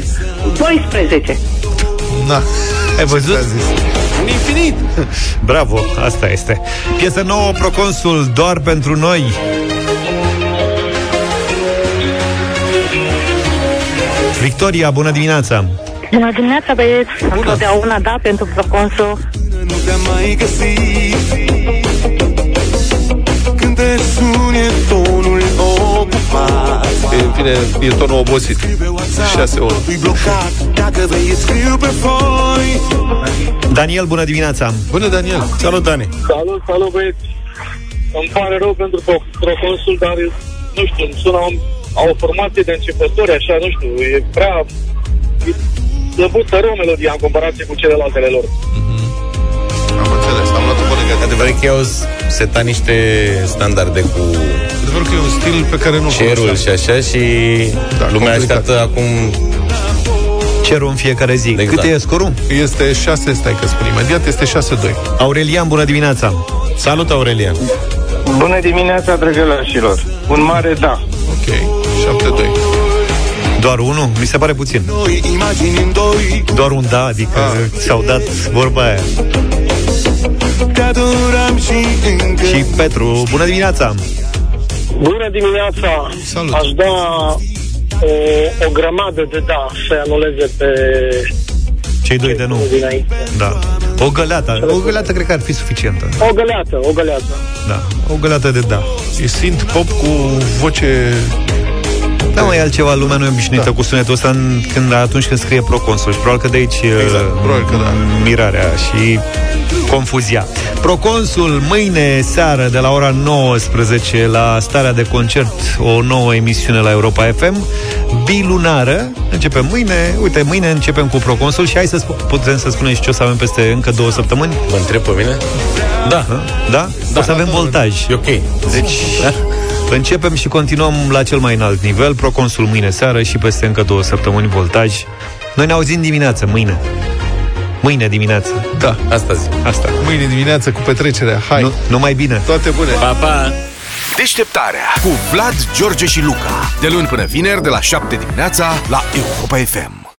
12!
Da.
Ai văzut?
Un infinit!
Bravo, asta este. Piesă nouă, Proconsul, doar pentru noi. Victoria, bună dimineața!
Bună dimineața, băieți! Întotdeauna da pentru proconsul.
Nu te-am mai găsit Când te sun e tonul ocupat
E, în fine, e tonul obosit. 6 ore.
Nu-i blocat Dacă vrei scriu pe foi
Daniel, bună dimineața!
Bună, Daniel!
Salut, Dani!
Salut, salut, băieți! Îmi pare rău pentru pro- proconsul, dar, nu știu, îmi sună o, o formație de începători, așa, nu știu, e prea... E, slăbuță rău melodia în comparație cu celelalte lor.
Am înțeles, am luat-o pe negativ.
Adevărat că au setat niște standarde cu
Adevărul că e un stil pe care nu
cerul și așa și
Da,
lumea
complicat.
așteaptă acum
Cerul în fiecare zi.
Exact.
Cât e scorul?
Este 6, stai că spun imediat, este 6-2.
Aurelian, bună dimineața!
Salut, Aurelian!
Bună dimineața, drăgălașilor! Un mare da!
Ok, 7-2.
Doar unul? Mi se pare puțin.
Noi imagini în doi
Doar un da, adică
Ah.
s-au dat vorba aia.
Te adoram și încă
Și Petru, bună dimineața!
Bună dimineața!
Salut.
Aș da o, o grămadă de da să anuleze pe
Cei doi de nu.
dinainte.
Da. O găleată. O găleată cred că ar fi suficientă.
O găleată, o găleată.
Da. O găleată de da.
E synth pop cu voce...
Da, mai e altceva, lumea nu e obișnuită da. cu sunetul ăsta în, când, atunci când scrie proconsul și probabil că de aici
Exact,
uh,
probabil că da.
mirarea și confuzia. Proconsul mâine seară de la ora 19 la starea de concert, o nouă emisiune la Europa FM, bilunară. Începem mâine, uite, mâine începem cu Proconsul și hai să sp- putem să spunem și ce o să avem peste încă două săptămâni.
Mă întreb pe mine? Da.
Da? da o să avem voltaj.
E ok.
Deci, începem și continuăm la cel mai înalt nivel, Proconsul mâine seară și peste încă două săptămâni voltaj. Noi ne auzim dimineață, mâine. Mâine dimineață.
Da.
Asta zi.
Asta.
Mâine dimineață cu petrecerea. Hai.
Nu, numai bine.
Toate bune.
Pa, pa!
Deșteptarea cu Vlad, George și Luca. De luni până vineri, de la 7 dimineața, la Europa FM.